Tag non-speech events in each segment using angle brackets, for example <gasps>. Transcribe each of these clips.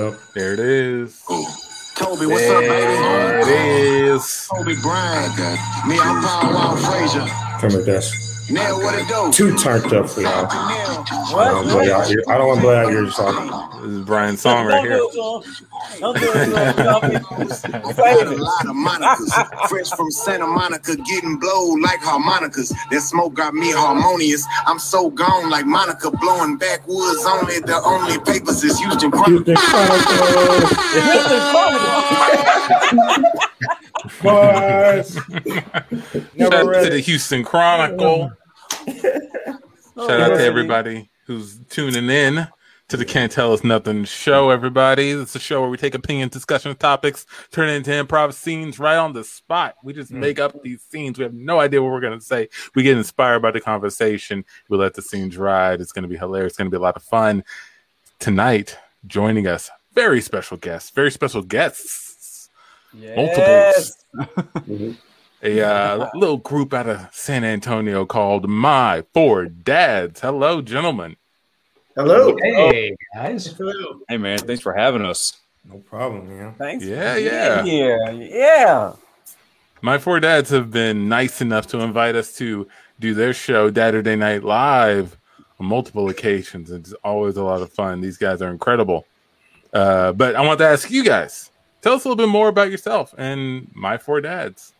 Yep. There it is. Toby, what's up, baby? There it is. Toby Bryant. Me, I'm Paul Wall Frazier. Come with this. Nail, what it do? Too turned up for y'all. Nail. I don't blow out your- I don't want to blow out your song. This is Brian's song right here. <laughs> Got a lot of monikers. Fresh from Santa Monica, getting blowed like harmonicas. That smoke got me harmonious. I'm so gone like Monica, blowing backwoods only. The only papers is Houston Houston Chronicles. <laughs> Boys. <laughs> Shout out to the Houston Chronicle. Oh, Shout out to everybody who's tuning in to the Can't Tell Us Nothing show, everybody. It's a show where we take opinion, discussion topics, turn it into improv scenes right on the spot. We just mm. make up these scenes. We have no idea what we're going to say. We get inspired by the conversation. We let the scenes ride. It's going to be hilarious. It's going to be a lot of fun. Tonight, joining us, very special guests, very special guests, multiples. <laughs> Mm-hmm. A uh, little group out of San Antonio called My Four Dads. Hello, gentlemen. Hello. Hey guys. Hey man, thanks for having us. No problem, man. Thanks. Yeah, for yeah. here. Yeah. My four dads have been nice enough to invite us to do their show, Saturday Night Live, on multiple occasions. It's always a lot of fun. These guys are incredible. Uh, but I want to ask you guys tell us a little bit more about yourself and My Four Dads.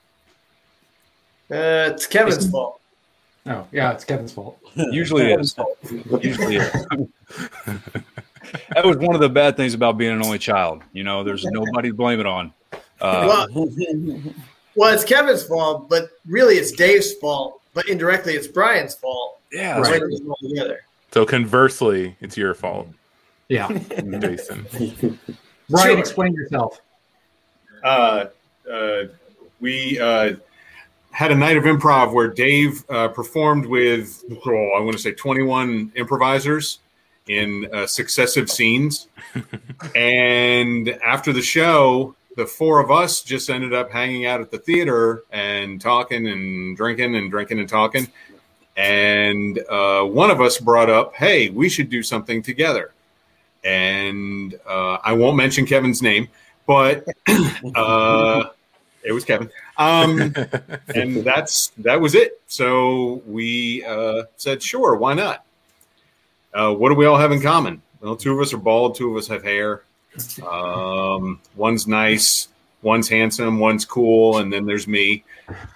Uh, it's Kevin's fault. Oh yeah, it's Kevin's fault. <laughs> Usually is. Usually is. <laughs> that was one of the bad things about being an only child. You know, there's nobody to blame it on. Uh, well, well, it's Kevin's fault, but really it's Dave's fault. But indirectly, it's Brian's fault. yeah, It's that's when it's all together. So conversely, it's your fault, Yeah. Jason. Brian, Sure. explain yourself. uh, uh, we uh, had a night of improv where Dave uh, performed with, oh, I want to say 21 improvisers in uh, successive scenes. <laughs> and after the show, the four of us just ended up hanging out at the theater and talking and drinking and drinking and talking. And uh, one of us brought up, hey, we should do something together. And uh, I won't mention Kevin's name, but <clears throat> uh, it was Kevin. Um, <laughs> and that's that was it. So we uh, said, sure, why not? Uh, what do we all have in common? Well, two of us are bald, two of us have hair. Um, one's nice, one's handsome, one's cool, and then there's me.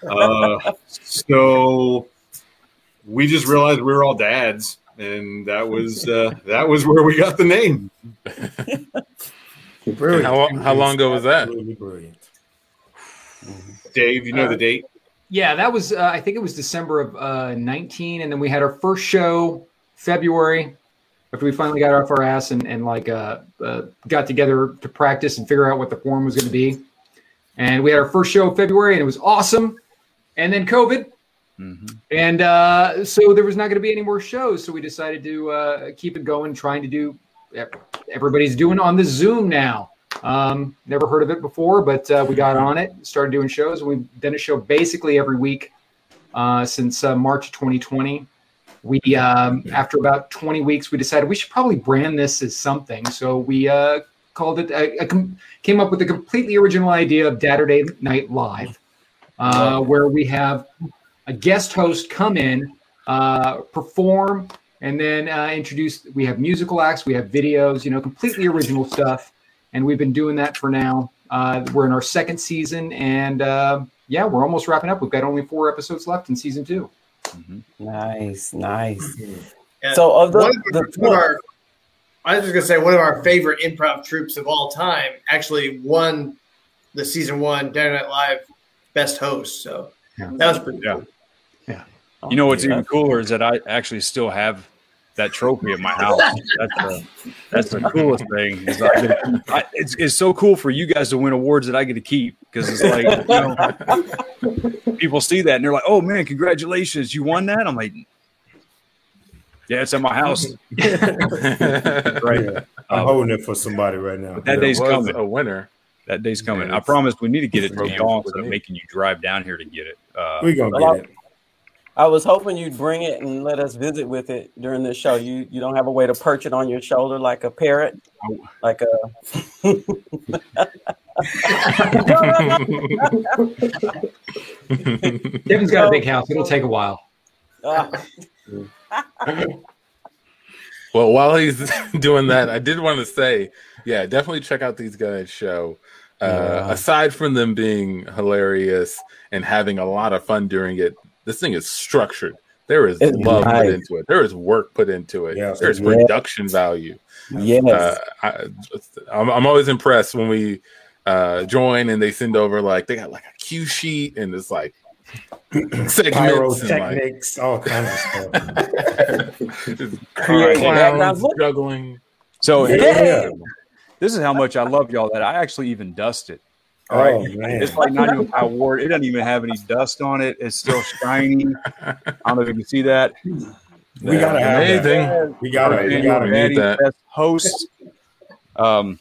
Uh, so we just realized we were all dads, and that was uh, that was where we got the name. Brilliant. How, how long ago was that? Absolutely Dave, you know the date? Yeah, that was uh, I think it was December of uh, 19, and then we had our first show February after we finally got off our ass and, and like uh, uh, got together to practice and figure out what the form was going to be. And we had our first show February, and it was awesome. And then COVID, Mhm. and uh, so there was not going to be any more shows. So we decided to uh, keep it going, trying to do. Everybody's doing on the Zoom now. Um, never heard of it before, but uh, we got on it, started doing shows, we've done a show basically every week uh, since uh, March 2020. We, um, after about 20 weeks, we decided we should probably brand this as something. So we uh, called it, a com- came up with a completely original idea of Saturday Night Live, uh, where we have a guest host come in, uh, perform, and then uh, introduce. We have musical acts, we have videos, you know, completely original stuff, and we've been doing that for now. Uh, we're in our second season, and uh, yeah, we're almost wrapping up. We've got only four episodes left in season two. Nice, nice. Yeah. So of the, one of, the one of our, I was just gonna say one of our favorite improv troops of all time actually won the season one Saturday Night Live best host. So Yeah. that was pretty Yeah. cool. You know what's even cooler is that I actually still have that trophy at my house. That's the, that's the coolest thing. Is I get to- I, it's, it's so cool for you guys to win awards that I get to keep because it's like you know, people see that and they're like, "Oh man, congratulations, you won that!" I'm like, "Yeah, it's at my house." <laughs> right? Yeah. I'm Um, holding it for somebody right now. that There day's was coming. a winner. That day's coming. Yeah, I promise we need to get it to y'all with instead of making you drive down here to get it. Uh, We're gonna get it. I was hoping you'd bring it and let us visit with it during this show. You you don't have a way to perch it on your shoulder like a parrot, like a. <laughs> Kevin's got a big house. It'll take a while. Ah, <laughs> Well, while he's <laughs> doing that, I did want to say, yeah, definitely check out these guys' show. Uh, Yeah. Aside from them being hilarious and having a lot of fun during it, this thing is structured. There is It's love nice. put into it. There is work put into it. Yes. There's Yeah. production value. yes. Uh, I, I'm, I'm always impressed when we uh, join and they send over like they got like a cue sheet and it's like <clears throat> segments and like all kinds of stuff. <laughs> just <laughs> Creating clowns juggling. So Yeah. this is how much I love y'all that I actually even dust it. Oh man. It's like not even I wore it. It doesn't even have any dust on it. It's still shiny. I don't know if you can see that. we gotta have that. We gotta, we gotta. need Daddy, that. best host. Um,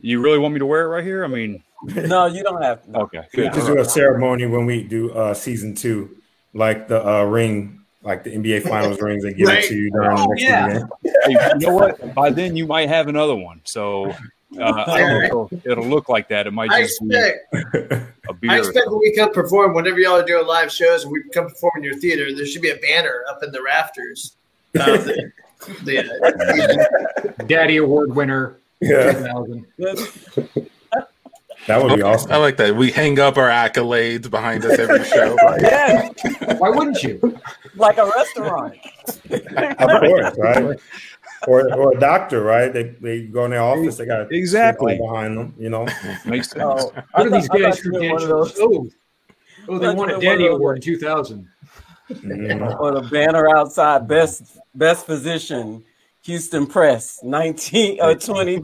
you really want me to wear it right here? I mean, no, you don't have to. okay, We good. just do a ceremony when we do uh season two, like the uh ring, like the NBA Finals rings, and give Right. it to you <laughs> during the next yeah. game. Hey, you know what? By then you might have another one. So uh, I don't know if it'll look like that. It might I just be expect, a beer. I expect when we come perform, whenever y'all are doing live shows and we come perform in your theater, there should be a banner up in the rafters. the, the, uh, <laughs> Daddy Award winner. Yeah, that would be I awesome. I like that. We hang up our accolades behind us every show. <laughs> Yeah, Why wouldn't you? like a restaurant. Of course, right? <laughs> Or, or a doctor, right? They, they go in their office, they got Exactly. behind them, you know. <laughs> Makes sense. Oh, What I are these thought- I guys thought you were one of credentials? those- Oh, oh, they won a were Daddy Award in 2000. Mhm. <laughs> Or the banner outside, best best physician, Houston Press, 19 uh, 2020,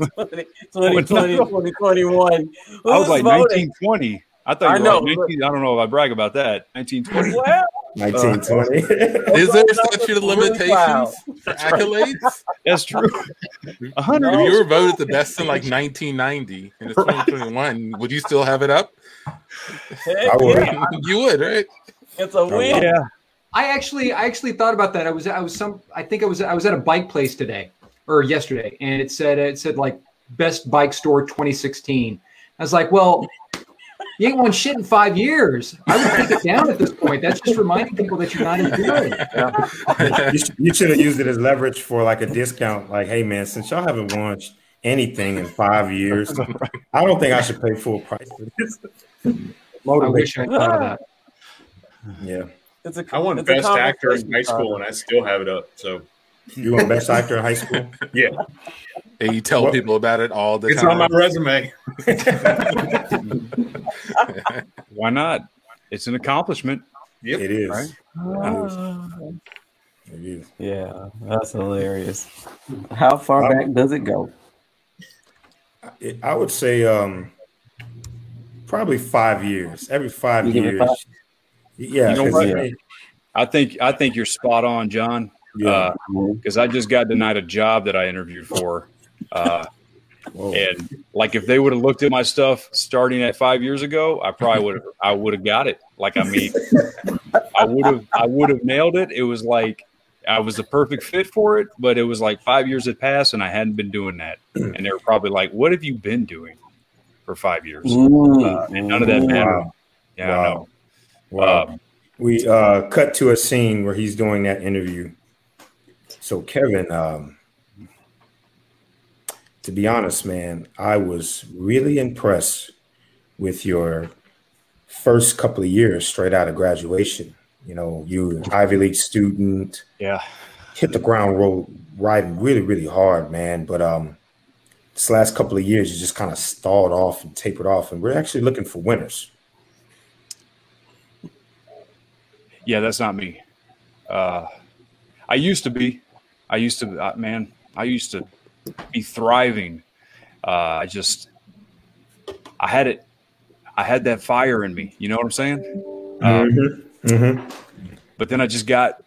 2020, <laughs> 2021. I was Who's like voting? 1920. I thought I were know, like 19, I don't know if I brag about that. 1920. Well, 1920. <laughs> Is there a Those statute of limitations clouds. for accolades? That's true. <laughs> A hundred. If you were voted the best in like 1990 and it's 2021, would you still have it up? heck I would. yeah, you would, right? it's a win. Yeah. I actually, I actually thought about that. I was, I was some, I think I was, I was at a bike place today or yesterday, and it said, it said like best bike store 2016. I was like, well, you ain't won shit in five years. I would take it down at this point. That's just reminding people that you're not as good. you, should, you should have used it as leverage for like a discount. Like, hey man, since y'all haven't launched anything in five years, I don't think I should pay full price for this. <laughs> I wish I thought that. Yeah, It's a, I won it's a best actor in high school, and I still have it up. So you were best actor in high school. <laughs> yeah, And you tell What- people about it all the it's time. It's on my resume. <laughs> Why not? It's an accomplishment. Yep. It is. Right. Ah. It is. Yeah, that's hilarious. How far back does it go? It, I would say um, probably five years. Every five You years. five? Yeah, You know 'cause what? it- I think I think you're spot on, John. yeah. Because I just got denied a job that I interviewed for. Uh, and like if they would have looked at my stuff starting at five years ago, I probably would have I would have got it. Like I mean, I would have I would have nailed it. It was like I was the perfect fit for it, but it was like five years had passed and I hadn't been doing that. And they were probably like, "What have you been doing for five years?" Mm. Uh, and none of that mattered. Wow. Yeah, I Wow. know. Wow. Um, we uh, cut to a scene where he's doing that interview. So, Kevin, um, to be honest, man, I was really impressed with your first couple of years straight out of graduation. You know, you Ivy League student, yeah. hit the ground roll riding really, really hard, man. But um, this last couple of years, you just kind of stalled off and tapered off, and we're actually looking for winners. Yeah, that's not me. Uh, I used to be. I used to, uh, man. I used to be thriving. Uh, I just, I had it. I had that fire in me. You know what I'm saying? Um, Mm-hmm. but then I just got,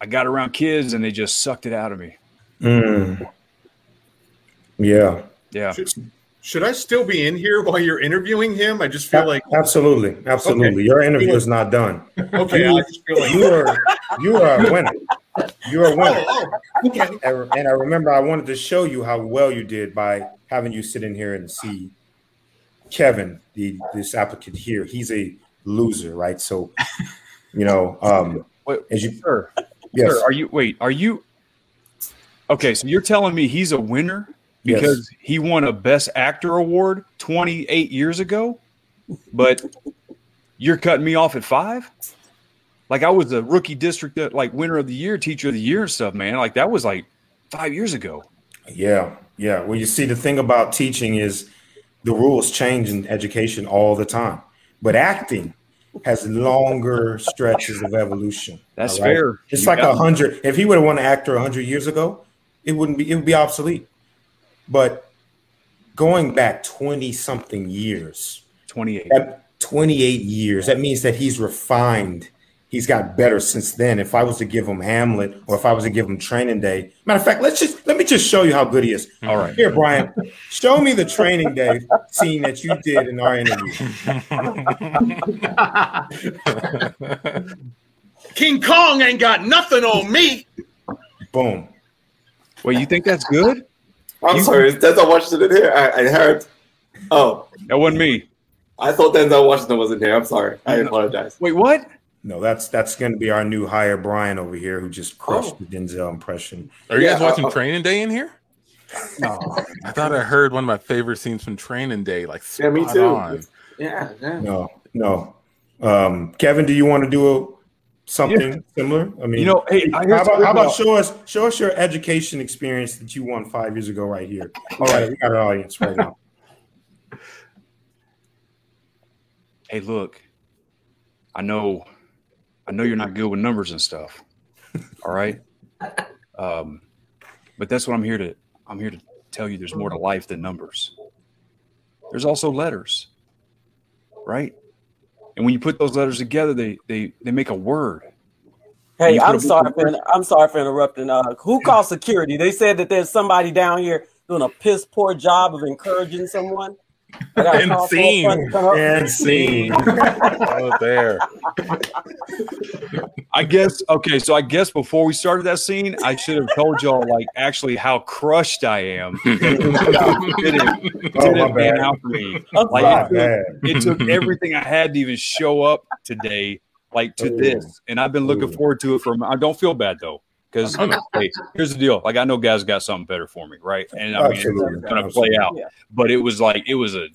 I got around kids and they just sucked it out of me. Mm. Yeah. Yeah. should I still be in here while you're interviewing him? I just feel like absolutely, absolutely. Okay. Your interview is not done. Okay, you, I just feel like you are you are a winner. You are a winner. Oh, oh, okay. And I remember I wanted to show you how well you did by having you sit in here and see Kevin, the this applicant here. He's a loser, right? So, you know, um, wait, as you, sir, yes, sir, are you? Wait, are you? Okay, so you're telling me he's a winner? because yes. he won a Best Actor award 28 years ago, but you're cutting me off at five. Like I was a rookie district, uh, like winner of the year, teacher of the year, and stuff, man. Like that was like five years ago. Yeah, yeah. Well, you see, the thing about teaching is the rules change in education all the time, but acting has longer stretches of evolution. That's right? fair. It's you like a hundred. If he would have won an actor hundred years ago, it wouldn't be. It would be obsolete. But going back 20 something years, 28. 28 years, that means that he's refined. He's got better since then. If I was to give him Hamlet or if I was to give him Training Day, matter of fact, let's just let me just show you how good he is. All right. Here, Brian, show me the Training Day scene that you did in our interview. <laughs> King Kong ain't got nothing on me. Boom. Well, you think that's good? I'm you, sorry, Denzel Washington in here. I, I heard. Oh, that wasn't me. I thought Denzel Washington was in here. I'm sorry. I apologize. Wait, what? No, that's that's going to be our new hire, Brian over here, who just crushed oh. the Denzel impression. Are you yeah, guys watching uh, Training Day in here? No, <laughs> I thought I heard one of my favorite scenes from Training Day. Like, yeah, me too. On. Yeah, yeah. No, no. Um, Kevin, do you want to do a something yeah. similar? I mean, you know, hey, how about, how about show us show us your education experience that you won five years ago right here? All right, we got our audience right now. <laughs> Hey, look, I know, I know you're not good with numbers and stuff. All right, um, but that's what I'm here to. I'm here to tell you. There's more to life than numbers. There's also letters, right? And when you put those letters together, they they they make a word. Hey, I'm sorry for I'm sorry for interrupting. Uh, who called security? They said that there's somebody down here doing a piss poor job of encouraging someone. And scene. And scene. oh, there. I guess okay, so I guess before we started that scene, I should have told y'all like actually how crushed I am. <laughs> it didn't, oh, pan out for me. Like, it, took, it took everything I had to even show up today, like to Ooh. this. And I've been looking Ooh. forward to it from I don't feel bad though. Because <laughs> hey, here's the deal. Like I know guys got something better for me, right? And I mean Absolutely. it's gonna play out. Yeah. But it was like it was a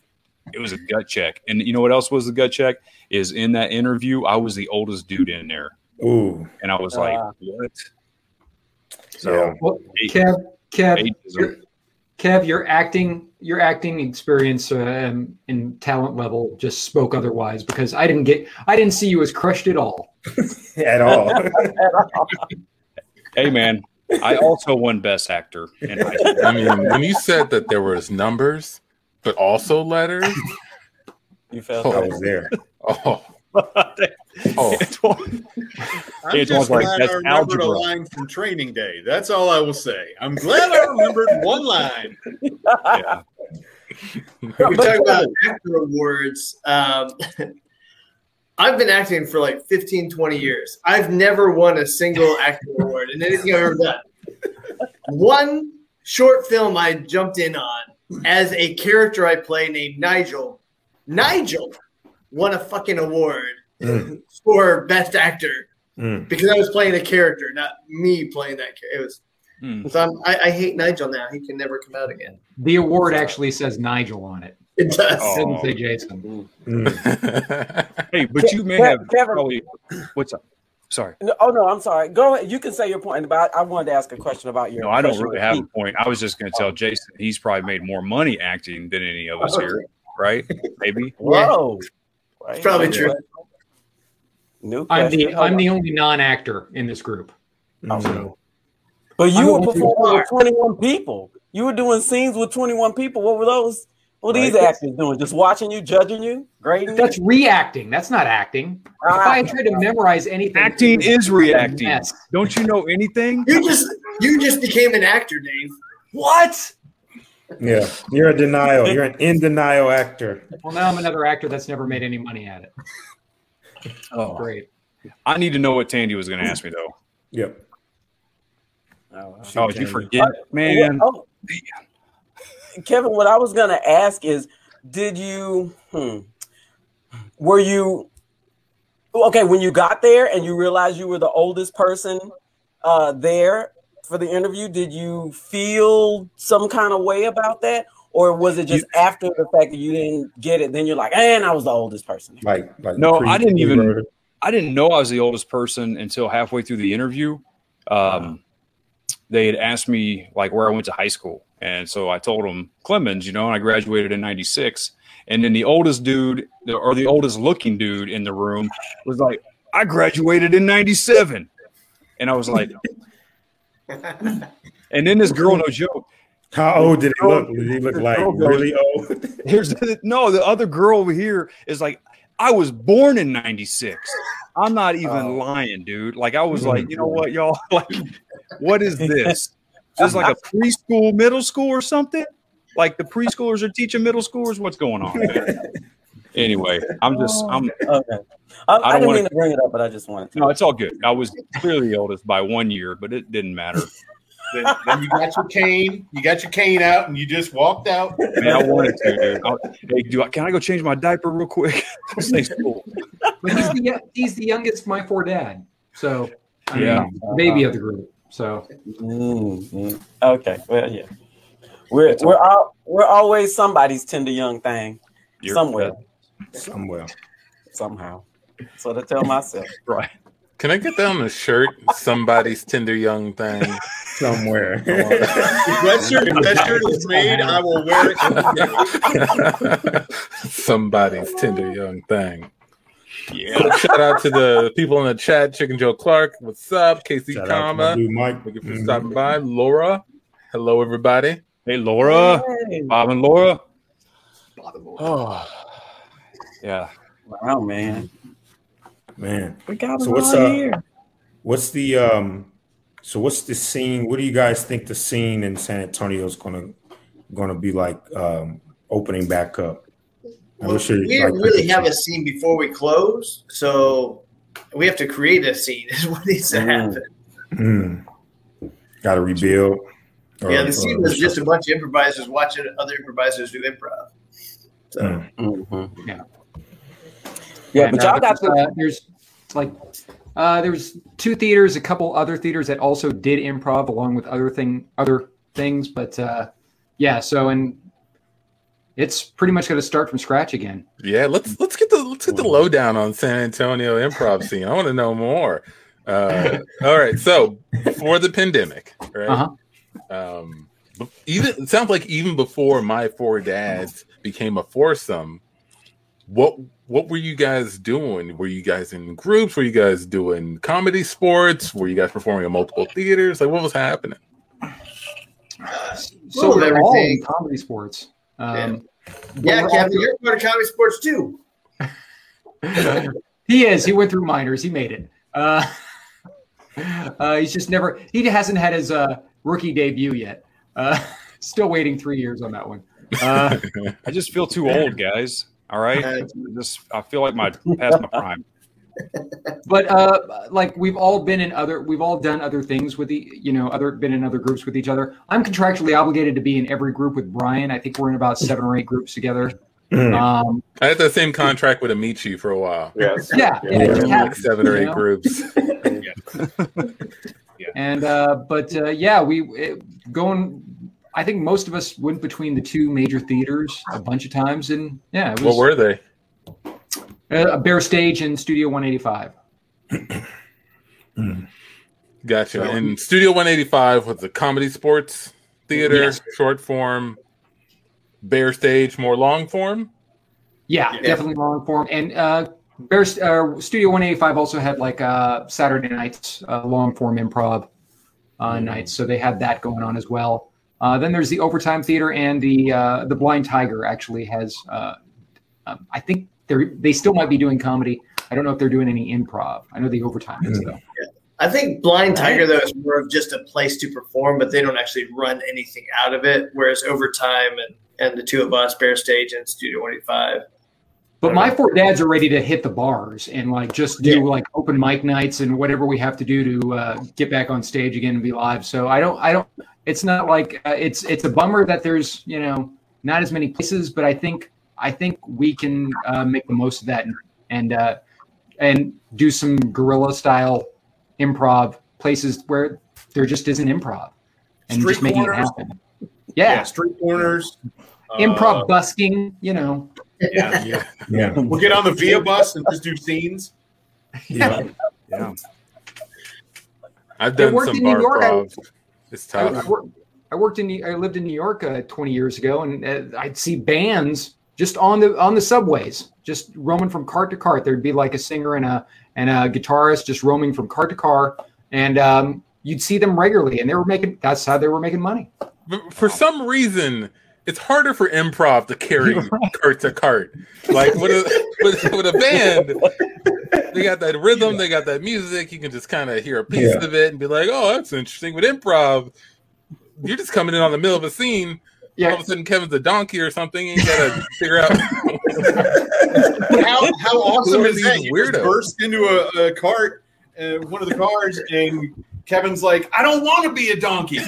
it was a gut check. And you know what else was the gut check? Is in that interview, I was the oldest dude in there. Ooh. And I was uh, like, what? So yeah. well, Kev, Kev, your, Kev, your acting, your acting experience um, and talent level just spoke otherwise because I didn't get, I didn't see you as crushed at all. <laughs> at all. <laughs> hey man, I also won Best Actor. I mean, when you said that there was numbers, but also letters. you felt oh, I was there. <laughs> Oh. <laughs> oh. I'm just like, glad I remembered algebra. a line from Training Day. That's all I will say. I'm glad I remembered one line. Yeah. we talk about actor awards. Um, <laughs> I've been acting for like 15, 20 years. I've never won a single acting award in anything I've ever done. One short film I jumped in on as a character I play named Nigel. Nigel won a fucking award mm. for best actor mm. because I was playing a character, not me playing that. It was. Mm. So I, I, hate Nigel now. He can never come out again. The award actually says Nigel on it. It does. Oh. It doesn't say Jason. Mm. <laughs> hey, but you may have Kevin, probably. What's up? Sorry. No, oh no, I'm sorry. Go ahead. You can say your point. But I, I wanted to ask a question about your. No, I don't really have a point. I was just going to tell Jason he's probably made more money acting than any of us okay. here, <laughs> right? Maybe. Whoa. Right. Probably true. New I'm the I'm the only non-actor in this group. Oh, so. But you were performing with 21 people. You were doing scenes with 21 people. What were those? What are right. these actors doing? Just watching you, judging you, grading? That's you? reacting. That's not acting. if I ah. tried to memorize anything, acting is reacting. Don't you know anything? You just you just became an actor, Dave. What? Yeah, you're a denial. You're an in denial actor. Well, now I'm another actor that's never made any money at it. Oh, Great. I need to know what Tandy was going to ask me though. Yep. Oh, Oh, you forget, man. Oh, Kevin, what I was gonna ask is, did you? Hmm, were you okay when you got there and you realized you were the oldest person uh, there for the interview? Did you feel some kind of way about that, or was it just after the fact that you didn't get it? Then you're like, and I was the oldest person. Like, like No, pre- I didn't even. pre-murder. I didn't know I was the oldest person until halfway through the interview. Um, they had asked me like where I went to high school, and so I told them Clemens, you know, I graduated in '96. And then the oldest dude, or the oldest looking dude in the room, was like, "I graduated in '97," and I was like, <laughs> and then this girl, no joke, How old did he look? Did he look like really old? <laughs> Here's the, no, the other girl over here is like, I was born in '96. I'm not even Oh. lying, dude. Like I was hmm. like, you know what, y'all? <laughs> Like, what is this? Just like a <laughs> preschool, middle school, or something? Like the preschoolers are teaching middle schoolers? What's going on? <laughs> anyway, I'm just, I'm. Oh, okay, I, I, don't didn't wanna- mean to bring it up, but I just wanted to. No, it's all good. I was clearly the oldest by one year, but it didn't matter. <laughs> Then, then you got your cane. You got your cane out, and you just walked out. Man, I wanted to. Dude. I- hey, do I, can I go change my diaper real quick? this thing's cool. But he's the he's the youngest my four dad. So I Yeah. mean, baby of the group. So Mhm. Okay, well, yeah, we're we're all, we're always somebody's tender young thing You're- somewhere, Somewhere. somehow. So to tell myself, <laughs> Right. Can I get that on a shirt? Somebody's tender young thing. <laughs> Somewhere. If <laughs> that shirt, if that shirt is made, I will wear it. Somebody's tender young thing. Yeah. Shout out to the people in the chat. Chicken Joe Clark, what's up? Casey Shout out to my Kama, dude Mike. thank you for Mhm. stopping by. Laura, hello everybody. Hey, Laura. Hey. Bob and Laura. Oh, yeah. wow, man, Man, we got So them what's, all uh, here. what's the um? So what's the scene? What do you guys think the scene in San Antonio is gonna gonna be like um opening back up? I Well, wish it- we really have a scene before we close, so we have to create a scene. <laughs> Is what needs to Mm. happen. Mm. Got to rebuild. Or- yeah, the scene or- was just a bunch of improvisers watching other improvisers do improv. So Mm. Mhm. Yeah. Yeah, And, but y'all got the uh, there's like uh, there was two theaters, a couple other theaters that also did improv along with other thing other things, but uh, yeah. So and it's pretty much going to start from scratch again. Yeah, let's let's get the let's get the lowdown on San Antonio improv scene. I want to know more. Uh, all right, so before the pandemic, right? Uh-huh. Um, even it sounds like even before my four dads became a foursome, what what were you guys doing? Were you guys in groups? Were you guys doing comedy sports? Were you guys performing in multiple theaters? Like what was happening? So Little of we're all everything. comedy sports. Um, but yeah, we're Captain, you're part of comedy sports too. <laughs> he is. He went through minors. He made it. Uh, <laughs> uh, he's just never. He hasn't had his uh, rookie debut yet. Uh, <laughs> still waiting three years on that one. Uh, I just feel too old, guys. All right. Uh, Just I feel like my past my prime. But uh, like we've all been in other. We've all done other things with the. You know, other been in other groups with each other. I'm contractually obligated to be in every group with Brian. I think we're in about seven or eight groups together. Mm. Um, I had the same contract with Amici for a while. Yes. yeah, Yeah, and it just Like seven or you eight know? groups. <laughs> And uh, but uh, yeah, we it, going. I think most of us went between the two major theaters a bunch of times, and yeah, it was What were they? Uh, Bear Stage <clears throat> and Studio 185. Gotcha. And Studio 185 was a comedy sports theater, Yes. short form, bear stage, more long form. Yeah, Yeah. definitely long form. And uh, Bear uh, Studio 185 also had like uh, Saturday nights uh, long form improv uh, nights, so they had that going on as well. Uh, then there's the Overtime Theater and the uh, the Blind Tiger actually has. Uh, um, I think they they still might be doing comedy. I don't know if they're doing any improv. I know the Overtime is though. I think Blind Tiger though is more of just a place to perform, but they don't actually run anything out of it. Whereas Overtime and and the two of us, Bear Stage and Studio Twenty Five. But my four dads are ready to hit the bars and like just do Yeah. like open mic nights and whatever we have to do to uh, get back on stage again and be live. So I don't, I don't. It's not like uh, it's it's a bummer that there's you know not as many places, but I think I think we can uh, make the most of that and and, uh, and do some guerrilla style improv places where there just isn't improv and Street just making corners? it happen. Yeah, street corners. improv Uh, busking, you know. yeah, Yeah. We'll get on the Via bus and just do scenes. Yeah. Yeah. I've done some in New bar York. I- improv. It's I, I tough. worked, I worked in. I lived in New York uh, 20 years ago, and uh, I'd see bands just on the on the subways, just roaming from cart to cart. There'd be like a singer and a and a guitarist just roaming from cart to car, and um, you'd see them regularly, and they were making. That's how they were making money. But for some reason, it's harder for improv to carry cart to cart. Like with a with, with a band, they got that rhythm, they got that music. You can just kind of hear a piece Yeah. of it and be like, "Oh, that's interesting." With improv, you're just coming in on the middle of a scene. All of a sudden, Kevin's a donkey or something, and you gotta figure out. <laughs> How how awesome is that? these You just burst into a, a cart, uh, one of the cars, and Kevin's like, "I don't want to be a donkey." <laughs> <laughs>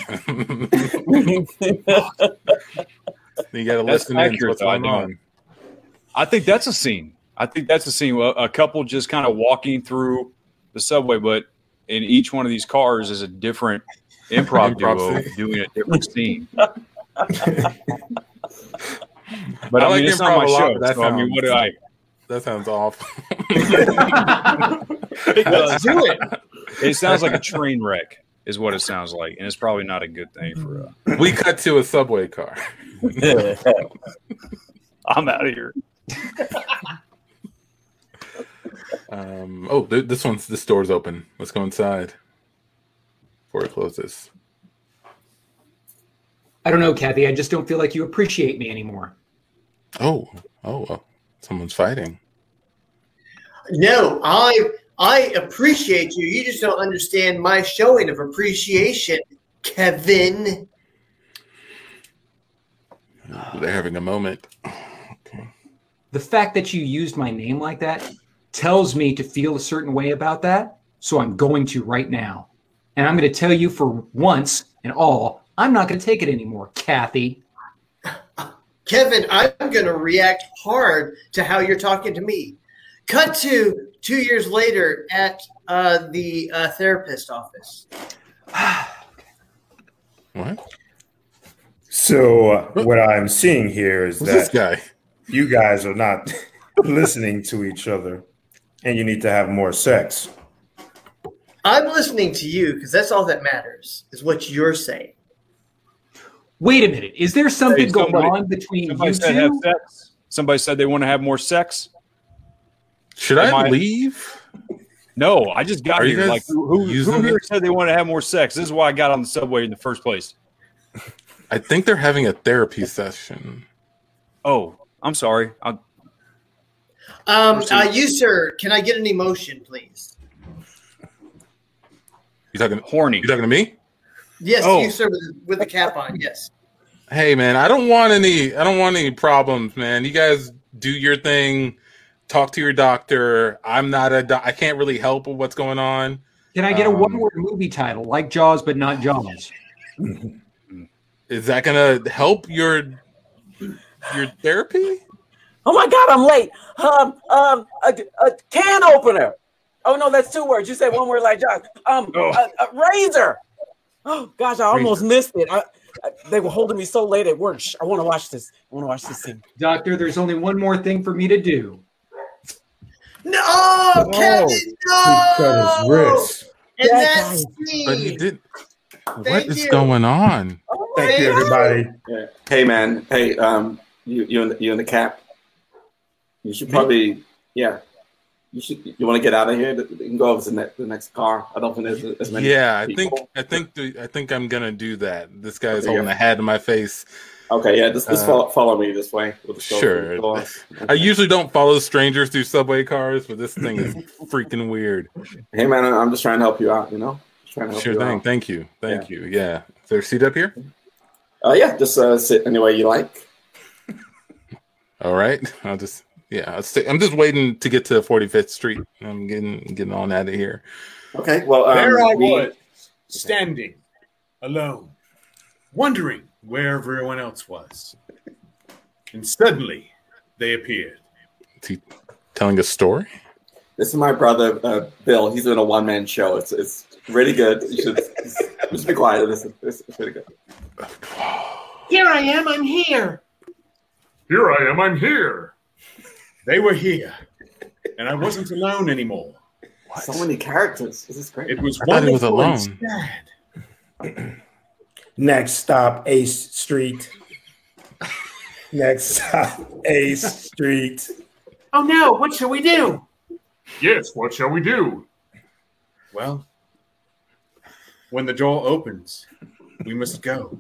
you gotta That's listen to accurate, what's I going know. on. I think that's a scene. I think that's a scene. A, a couple just kind of walking through the subway, but in each one of these cars is a different improv, Improv duo scene. doing a different scene. <laughs> but I I, like mean, it's not improv my a lot, show. that so, I mean, what do I? <laughs> That sounds awful. <laughs> It does. Do it. It sounds like a train wreck, is what it sounds like, and it's probably not a good thing for. Uh, we cut to a subway car. I'm out of here. Um, oh, th- this one's this door's open. Let's go inside before it closes. I don't know, Kathy. I just don't feel like you appreciate me anymore. Oh, oh, well, someone's fighting. No, I I appreciate you. You just don't understand my showing of appreciation, Kevin. They're having a moment. The fact that you used my name like that tells me to feel a certain way about that. So I'm going to right now. And I'm going to tell you for once and all, I'm not going to take it anymore, Kathy. Kevin, I'm going to react hard to how you're talking to me. Cut to two years later at uh, the uh, therapist office. <sighs> What? So uh, what I'm seeing here is Who's that guy? you guys are not <laughs> listening to each other, and you need to have more sex. I'm listening to you because that's all that matters is what you're saying. Wait a minute. Is there something Hey, going on between you said have two? sex. Somebody said they want to have more sex. Should Am I I- leave? No, I just got Are here. Like who, who, here said they want to have more sex? This is why I got on the subway in the first place. I think they're having a therapy session. Oh, I'm sorry. I, Um, uh, you, sir, can I get an emotion, please? You talking? horny. You talking to me? Yes, Oh. you, sir, with, with the cap on. Yes. Hey, man, I don't want any. I don't want any problems, man. You guys do your thing. Talk to your doctor. I'm not a. doc- I can't really help with what's going on. Can I get a Um, one word movie title like Jaws, but not Jaws? <laughs> Is that gonna help your your therapy? Oh my God, I'm late. Um, um, a, a can opener. Oh no, that's two words. You said one word like Josh. Um, Oh. a, a razor. Oh <gasps> gosh, I almost missed it. I, I, they were holding me so late at work. I want to watch this. I want to watch this scene. Doctor, there's only one more thing for me to do. No, Kevin, He no. cut his wrist. And That that's But he me. did. What Thank is you. going on? Oh, Thank you, everybody. Yeah. Hey man, hey, um, you you in the, you in the cap? You should probably, yeah. You should. You want to get out of here? You can go over to the next, the next car. I don't think there's as many. Yeah, I think. I think the, I think I'm gonna do that. This guy's There you holding a hat in my face. Okay, yeah, just, just Uh, follow, follow me this way. With the store- Sure. door. I usually don't follow strangers through subway cars, but this thing is freaking weird. Hey man, I'm just trying to help you out. You know, just trying to help Sure you thing. out. Thank you. Thank you. Yeah. Is there a seat up here? Uh, yeah, just uh, sit any way you like. All right. I'll just yeah. I'll stay, I'm just waiting to get to 45th Street. I'm getting getting on out of here. Okay, well, um, there I we- was, standing alone, wondering where everyone else was. And suddenly they appeared. Is he telling a story? This is my brother uh, Bill. He's in a one man show. It's it's really good. You should just be quiet. This is, this is really good. Here I am. I'm here. Here I am, I'm here. They were here. And I wasn't alone anymore. So many characters. This is great. It was I thought he was wonderful and alone. Next stop, Ace Street. Next stop, Ace Street. Oh no! What shall we do? Yes, what shall we do? Well, when the door opens, we must go.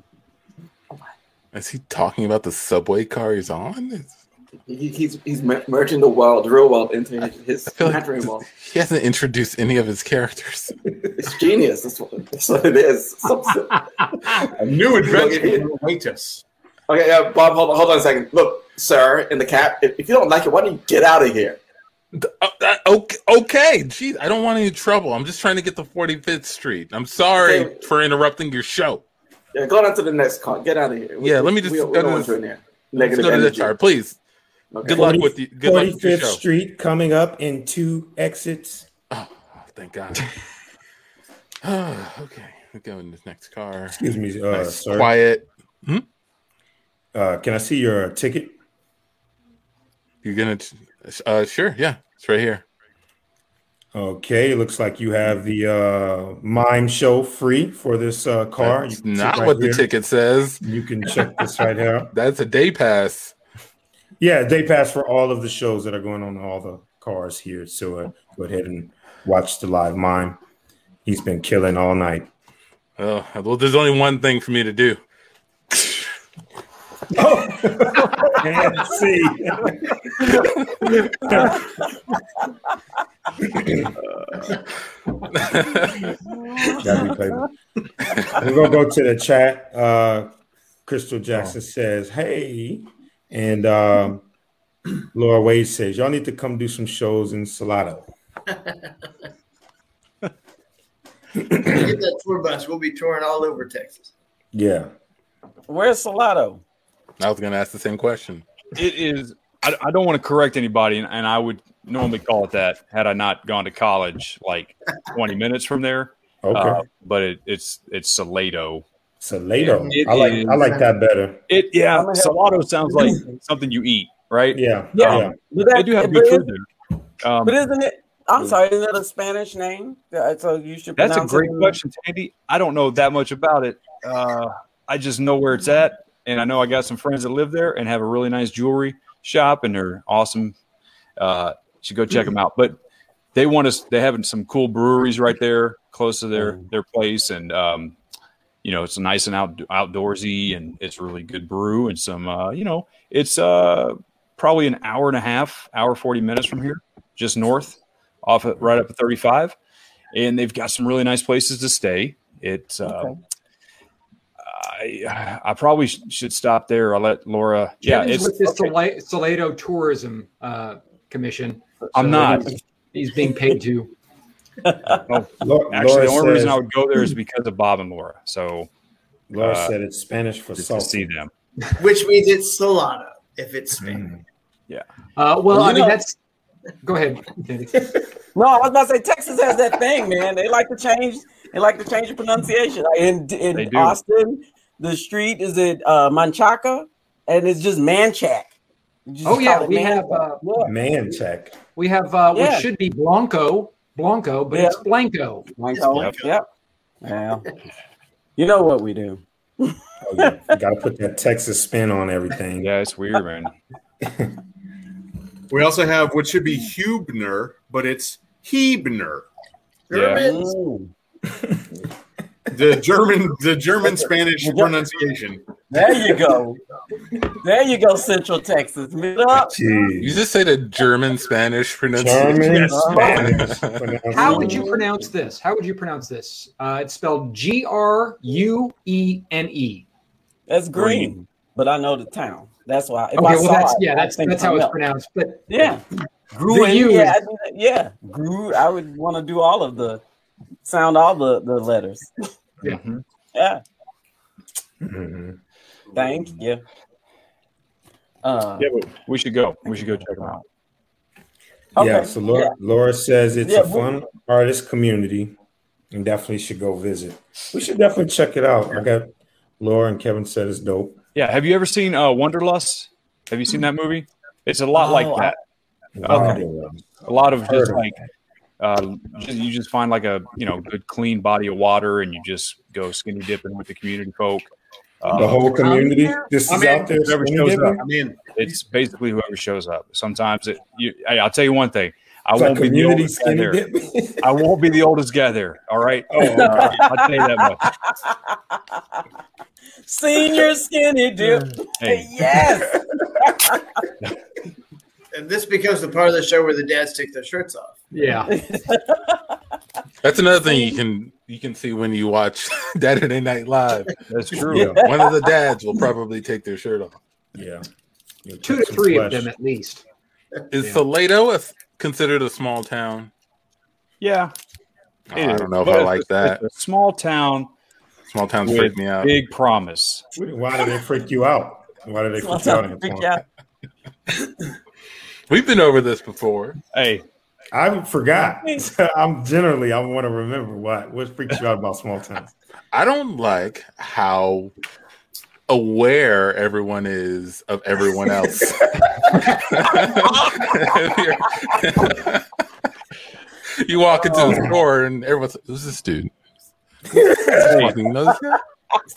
Is he talking about the subway car he's on? It's- He, he's he's merging the world, the real world, into his, his like imaginary world. <laughs> he hasn't introduced any of his characters. <laughs> It's genius. That's what, that's what it is. <laughs> A new adventure will await us. okay, uh, Bob, hold on, hold on a second. Look, sir, in the cap. If, if you don't like it, why don't you get out of here? Uh, uh, okay, okay. Gee, I don't want any trouble. I'm just trying to get to 45th Street. I'm sorry Okay. for interrupting your show. Yeah, go on to the next car. Get out of here. Yeah, let me just We, we go don't to want this- you in there. Let's Negative go to the energy. chart, please. Okay. Good luck with you. Good luck with your 45th show. Street coming up in two exits. Oh, thank God. oh, <laughs> okay, we go in this next car. Excuse me, uh, Nice, sir. quiet. Uh, can I see your ticket? You're gonna, uh, sure, yeah, it's right here. Okay, it looks like you have the uh, mime show free for this uh, car. That's You can sit not right what the ticket says. You can check this right here. <laughs> That's a day pass. Yeah, they pass for all of the shows that are going on all the cars here. So uh, go ahead and watch the live mime. He's been killing all night. Oh, well, there's only one thing for me to do. <laughs> And see. <laughs> Gotta be playable. We're gonna go to the chat. Uh, Crystal Jackson says, "Hey," and um, Laura Wade says, "Y'all need to come do some shows in Salado." <laughs> Get that tour bus. We'll be touring all over Texas. Yeah, Where's Salado? I was gonna ask the same question. It is. I, I don't want to correct anybody, and, and I would normally call it that had I not gone to college, like 20 minutes from there. okay. Uh, but it, it's it's Salado. Salado. it I like is- I like that better. It yeah, I'm have- Salado sounds like <clears throat> something you eat, right? Yeah, Yeah. yeah. But, They do have but, good is, food there. Um, but isn't it? I'm sorry, isn't that a Spanish name? Yeah, So you should. That's a great it question, Tandy. I don't know that much about it. Uh, I just know where it's at, and I know I got some friends that live there and have a really nice jewelry shop, and they're awesome. Uh, you should go check them out. But they want us. They having some cool breweries right there, close to their their place, and um, you know it's nice and out outdoorsy, and it's really good brew and some. Uh, you know, it's uh probably an hour and a half, hour forty minutes from here, just north, off at, right up at thirty five and they've got some really nice places to stay. It's uh, I I probably sh- should stop there. I'll let Laura. Yeah, it's with the Sala- Salado Tourism uh, Commission. I'm not. He's, he's being paid to. <laughs> oh, Laura, actually Laura the only says, reason I would go there is because of Bob and Laura. So Laura uh, said it's Spanish for just to see them. <laughs> Which means it's Solano if it's Spanish. Mm. Uh, well, Well, I mean, know- that's. Go ahead. <laughs> No, I was about to say Texas has that thing, man. They like to change. They like to change the pronunciation. In in. Austin, the street is it uh, Manchaca, and it's just Manchac. Just Oh, yeah, call it we have, Manchac. uh, yeah. Man check. We have uh, Yeah. what should be Blanco, Blanco, but Yeah. it's Blanco. Blanco. Yep. Yep. Yeah. You know what we do. Oh, yeah. You got to put that Texas spin on everything. Yeah, it's weird, man. <laughs> We also have what should be Hubner, but it's Hebner. Yeah. Germans. The German, the German Spanish pronunciation. There you go. There you go, Central Texas. Meet up. You just say the German Spanish pronunciation. German Spanish. <laughs> How would you pronounce this? How would you pronounce this? Uh, it's spelled G R U E N E. That's green, but I know the town. That's why. If Okay, I well that's it, yeah, that's that's how it's something else. pronounced. But Yeah. the Gruen, yeah, is- I yeah, Gru. I would want to do all of the sound all the the letters. <laughs> Yeah. yeah. Mhm. Thank you. Uh, Yeah, we should go. We should go check them out. Okay. Yeah, so Laura, Yeah. Laura says it's Yeah, a we- fun artist community and definitely should go visit. We should definitely check it out. I got Laura and Kevin said it's dope. Yeah. Have you ever seen uh, Wanderlust? Have you seen that movie? It's a lot like Oh, I- that. Okay. A lot of just of like uh, you just find like a you know good clean body of water and you just go skinny dipping with the community folk. Uh, The whole community. This I'm is in. out there. Whoever shows up. I'm in. it's basically whoever shows up. Sometimes it. You, hey, I'll tell you one thing. I It's won't be the oldest guy there. <laughs> I won't be the oldest guy there. All right. Oh, okay. <laughs> I'll tell you that much. Senior skinny dip. Hey. Yes. <laughs> And this becomes the part of the show where the dads take their shirts off. yeah, <laughs> That's another thing you can you can see when you watch <laughs> Saturday Night Live. That's true. Yeah. One of the dads will probably take their shirt off. Yeah. You'll two touch to some three of them at least. Is Yeah. Salado a, considered a small town? Yeah. Oh, I don't know if I like a- that. a small town Small towns freak me out. big promise. Why did they freak you out? Why did they freak you out? <laughs> town freak Antoine? out. We've been over this before. Hey, I forgot. <laughs> I'm generally I want to remember what what freaks you out about small towns. I don't like how aware everyone is of everyone else. <laughs> you walk into the store and everyone's like, who's this dude? Fucking know this guy?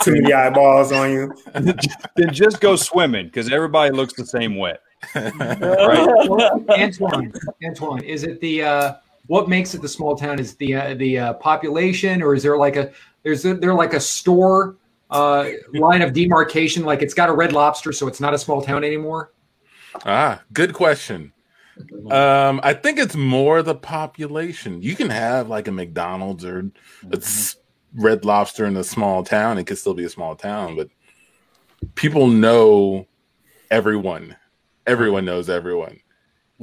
Too many eyeballs on you. <laughs> then just go swimming because everybody looks the same <laughs> way. Well, Antoine, Antoine, is it the uh, what makes it the small town? Is the uh, the uh, population, or is there like a there's a, there like a store uh, line of demarcation? Like it's got a Red Lobster, so it's not a small town anymore. Ah, good question. Um, I think it's more the population. You can have like a McDonald's or a s- Red Lobster in a small town. It could still be a small town, but people know everyone. Everyone knows everyone.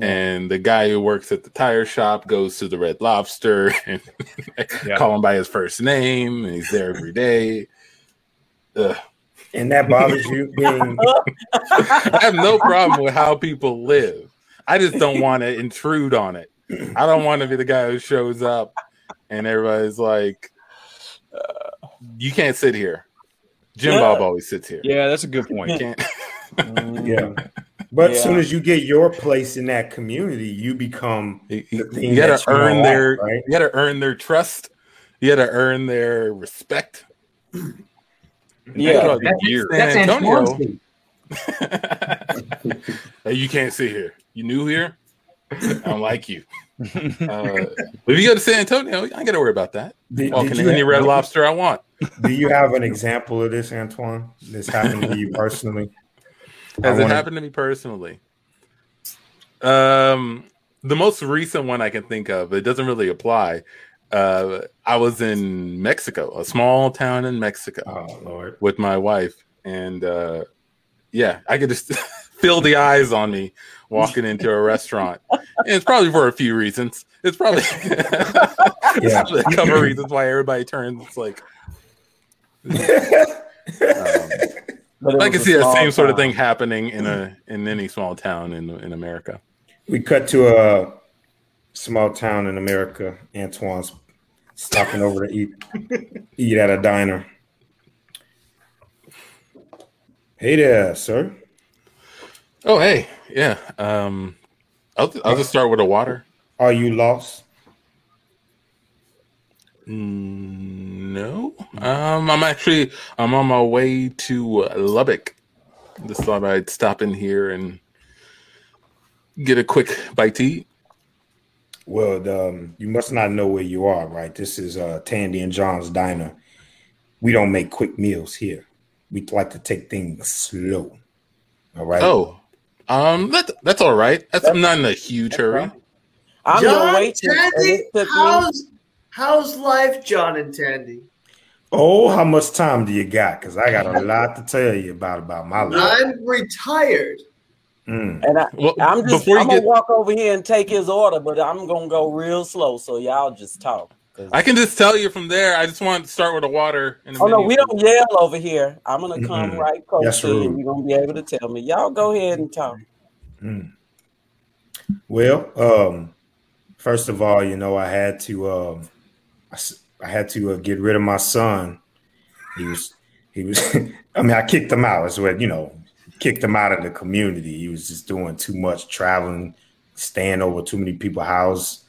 And the guy who works at the tire shop goes to the Red Lobster <laughs> and Yeah. call him by his first name, and he's there every day. Ugh. And that bothers you being <laughs> I have no problem with how people live. I just don't want to intrude on it. I don't want to be the guy who shows up and everybody's like, uh, "You can't sit here." Jim Yeah. Bob always sits here. Yeah, that's a good point. Can't. yeah. <laughs> But as Yeah. soon as you get your place in that community, you become You, the you- gotta that you earn don't their. like, right? You gotta earn their trust. You gotta earn their respect. Yeah. That's years. That's Antonio. <laughs> Hey, you can't sit here. You new here? I don't like you. Uh, if you go to San Antonio, I ain't got to worry about that. Did- Walking did in you any have- red lobster I want. Do you have an example of this, Antoine? This happened to you personally? Has it wanna- happened to me personally? Um, the most recent one I can think of, it doesn't really apply. Uh, I was in Mexico, a small town in Mexico, Oh Lord. with my wife, and uh, yeah, I could just <laughs> feel the eyes on me walking into a restaurant. And it's probably for a few reasons. It's probably, <laughs> it's Yeah. probably a couple of reasons why everybody turns like. <laughs> Um, it I can see that small same sort of thing happening in a in any small town in in America. We cut to a small town in America. Antoine's stopping over to eat eat at a diner. Hey there, sir. Oh, hey, yeah. Um, I'll I'll just start with a water. Are you lost? Mm, no, um, I'm actually I'm on my way to uh, Lubbock. Just thought I'd stop in here and get a quick bite to eat. Well, um, you must not know where you are, right? This is uh, Tandy and John's diner. We don't make quick meals here. We like to take things slow. All right. Oh, um, that, that's all right. That's, I'm not in a huge hurry. I'm John gonna wait. Till- and Tandy, it took me- how's how's life, John and Tandy? Oh, how much time do you got? Because I got a <laughs> lot to tell you about about my life. I'm retired. Mm. And I, Well, I'm just before you I'm gonna get- walk over here and take his order, but I'm gonna go real slow, so y'all just talk. 'Cause- I can just tell you from there. I just want to start with the water. And the oh no, we don't yell over here. I'm gonna come Mm-mm. right close That's to you. rude. You're gonna be able to tell me. Y'all go ahead and talk. Mm. Well, um, first of all, you know, I had to, um, I, s- I had to uh, get rid of my son. He was, he was. <laughs> I mean, I kicked him out. Is what you know, kicked him out of the community. He was just doing too much traveling, staying over too many people's house,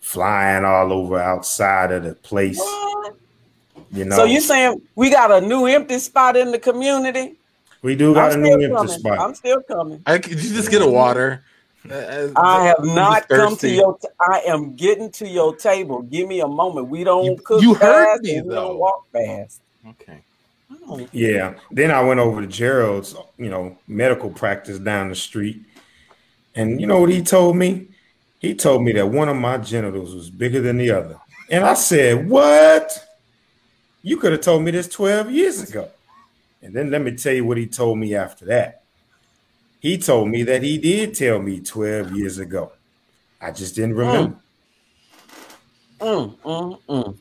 flying all over outside of the place. You know, So you saying we got a new empty spot in the community? we do got I'm a new still empty coming. spot. I'm still coming. I, could you just get a water? Uh, I have not just come to your. T- I am getting to your table. Give me a moment. We don't You- cook you heard me, and we though. don't walk fast. Okay. Oh, Yeah. Then I went over to Gerald's, you know, medical practice down the street. And you know what he told me? He told me that one of my genitals was bigger than the other. And I said, What? You could have told me this 12 years ago. And then let me tell you what he told me after that. He told me that he did tell me 12 years ago. I just didn't remember. Mm, mm, mm.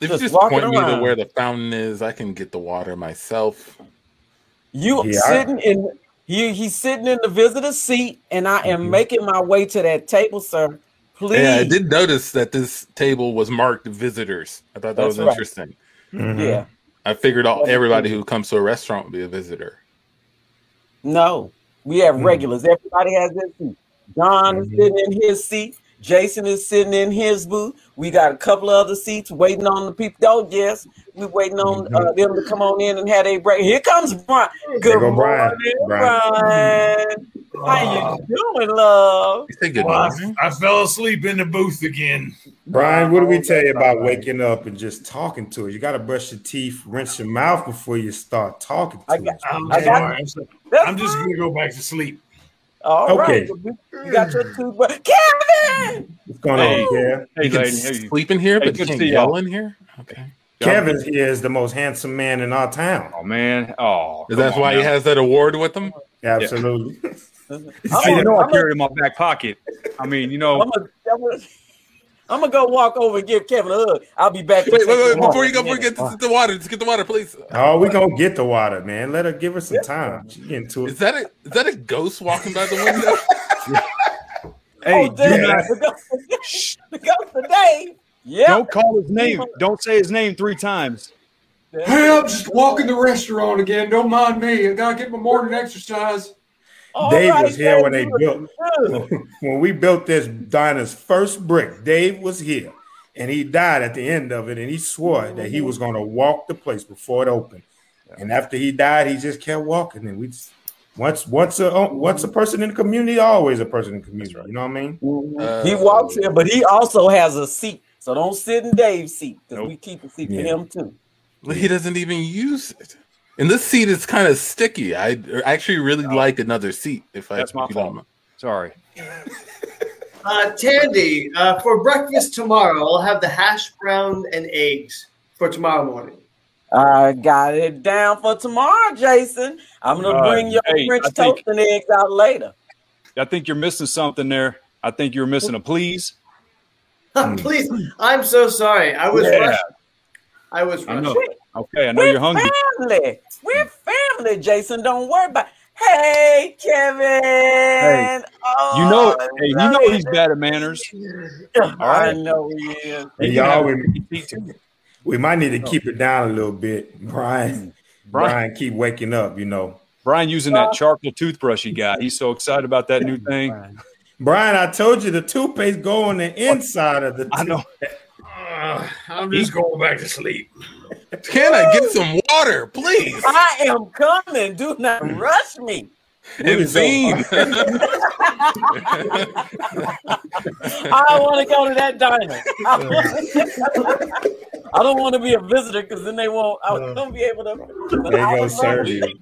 If Just you just walking point me to where the fountain is, I can get the water myself. You Yeah, I- sitting in he he's sitting in the visitor seat, and I am Mhm. making my way to that table, sir. Please. Yeah, I did notice that this table was marked visitors. I thought that That's was right. interesting. Mhm. Yeah. I figured all everybody who comes to a restaurant would be a visitor. No, we have Mm. regulars. Everybody has their seat. John is Mhm. sitting in his seat. Jason is sitting in his booth. We got a couple of other seats waiting on the people. Oh, yes, we're waiting on uh, them to come on in and have a break. Here comes Brian. Good go Brian. morning, Brian. Brian. How you doing, love? You say good Well. I, I fell asleep in the booth again. Brian, what do we tell you about waking up and just talking to us? You got to brush your teeth, rinse your mouth before you start talking to I got- us. I'm, I got- sorry. I'm, so- That's I'm just going to go back to sleep. All right. Okay. You got your two, toothbrush. Kevin! What's going Hey. on, Kev? Hey, you can lady. Sleep in here, Hey, but good you can't yell in here. Okay. Kevin here is the most handsome man in our town. Oh man. Oh. Is that why on he has that award with him? Absolutely. <laughs> I'm I you know I carry it in my back pocket. I mean, you know, I'm gonna I'm gonna go walk over and give Kevin a hug. I'll be back. to Wait, wait, wait! him home Before you go, before you get the, the water, just get the water, please. Oh, we gonna get the water, man. Let her give her some time. She getting to Is it. that a is that a ghost walking by the window? <laughs> <laughs> Oh, hey, oh, do damn, not, the ghost- the ghost today. Yeah. don't call his name. Don't say his name three times. Hey, I'm just walking the restaurant again. Don't mind me. I gotta get my morning exercise. All Dave right, was here when they built when we built this diner's first brick. Dave was here, and he died at the end of it, and he swore that he was gonna walk the place before it opened. And after he died, he just kept walking, and we just, once once a once a person in the community, always a person in the community. You know what I mean? Uh, he walks here, but he also has a seat. So don't sit in Dave's seat because Nope. we keep a seat Yeah. for him too. But He doesn't even use it. And this seat is kind of sticky. I actually really like another seat. If I That's my if you don't fault. mind. Sorry. <laughs> Uh, Tandy, uh, for breakfast tomorrow, I'll have the hash brown and eggs for tomorrow morning. I got it down for tomorrow, Jason. I'm gonna Uh, bring your hey, French think- toast and eggs out later. I think you're missing something there. I think you're missing a please. <laughs> Please, I'm so sorry. I was Yeah. rushed. I was I rushed. Know. Okay, I know We're you're hungry. family. We're family, Jason. Don't worry about. Hey, Kevin. Oh, You know, oh, hey, you know it. he's bad at manners. <laughs> I know he is. Hey, y'all, we, a seat too. we might need to oh. keep it down a little bit. Brian, mm. Brian, Brian, keep waking up. You know, Brian using that uh, charcoal toothbrush he got. He's so excited about that new <laughs> thing. Brian, I told you the toothpaste go on the inside of the. I know. Uh, I'm just going back to sleep. Can I get some water, please? I am coming. Do not rush me. What And is so- Zine. <laughs> I want to go to that diner. I don't want to be a visitor because then they won't. I won't be able to. They I gonna serve you. <laughs>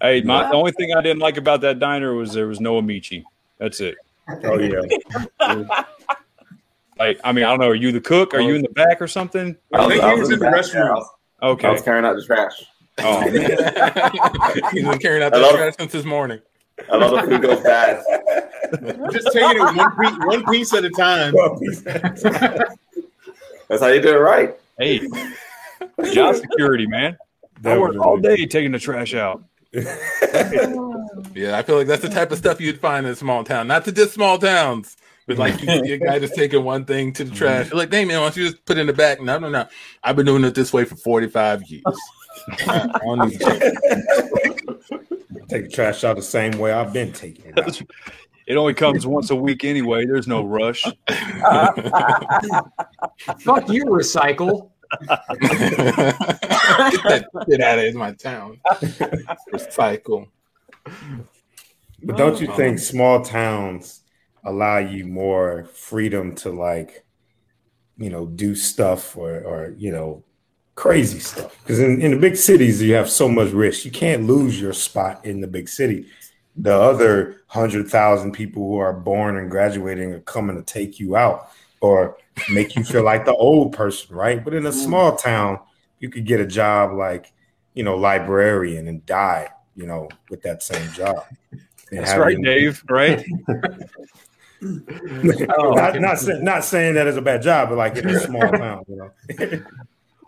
Hey, my the only thing I didn't like about that diner was there was no Amici. That's it. Oh yeah. <laughs> Like, I mean, I don't know. Are you the cook? Are you in the back or something? I think he was in the back restroom. house. I was carrying out the trash. Oh, man. <laughs> He's been carrying out the that love- trash since this morning. I love the food goes bad. Just taking it one piece, one piece at a time. That's how you do it right. hey, job security, man. I work all day taking the trash out. <laughs> Yeah, I feel like that's the type of stuff you'd find in a small town. Not to just small towns, but like you see a guy just taking one thing to the mm-hmm. trash. You're like, hey man, why don't you just put it in the back? No, no, no. I've been doing it this way for 45 years. <laughs> I don't need to. Take the trash out the same way I've been taking it. Out. It only comes once a week anyway. There's no rush. <laughs> Fuck you, recycle. Get that shit out of my town. <laughs> Recycle. But don't oh, you think small towns allow you more freedom to like, you know, do stuff or or you know, crazy stuff? Because in, in the big cities you have so much risk. You can't lose your spot in the big city. The other hundred thousand people who are born and graduating are coming to take you out or make you feel like the old person, right? But in a small town, you could get a job like, you know, librarian and die, you know, with that same job. And That's have right, Dave. Right? <laughs> <laughs> not not, say, not saying that it's a bad job, but like in a <laughs> small town, you know.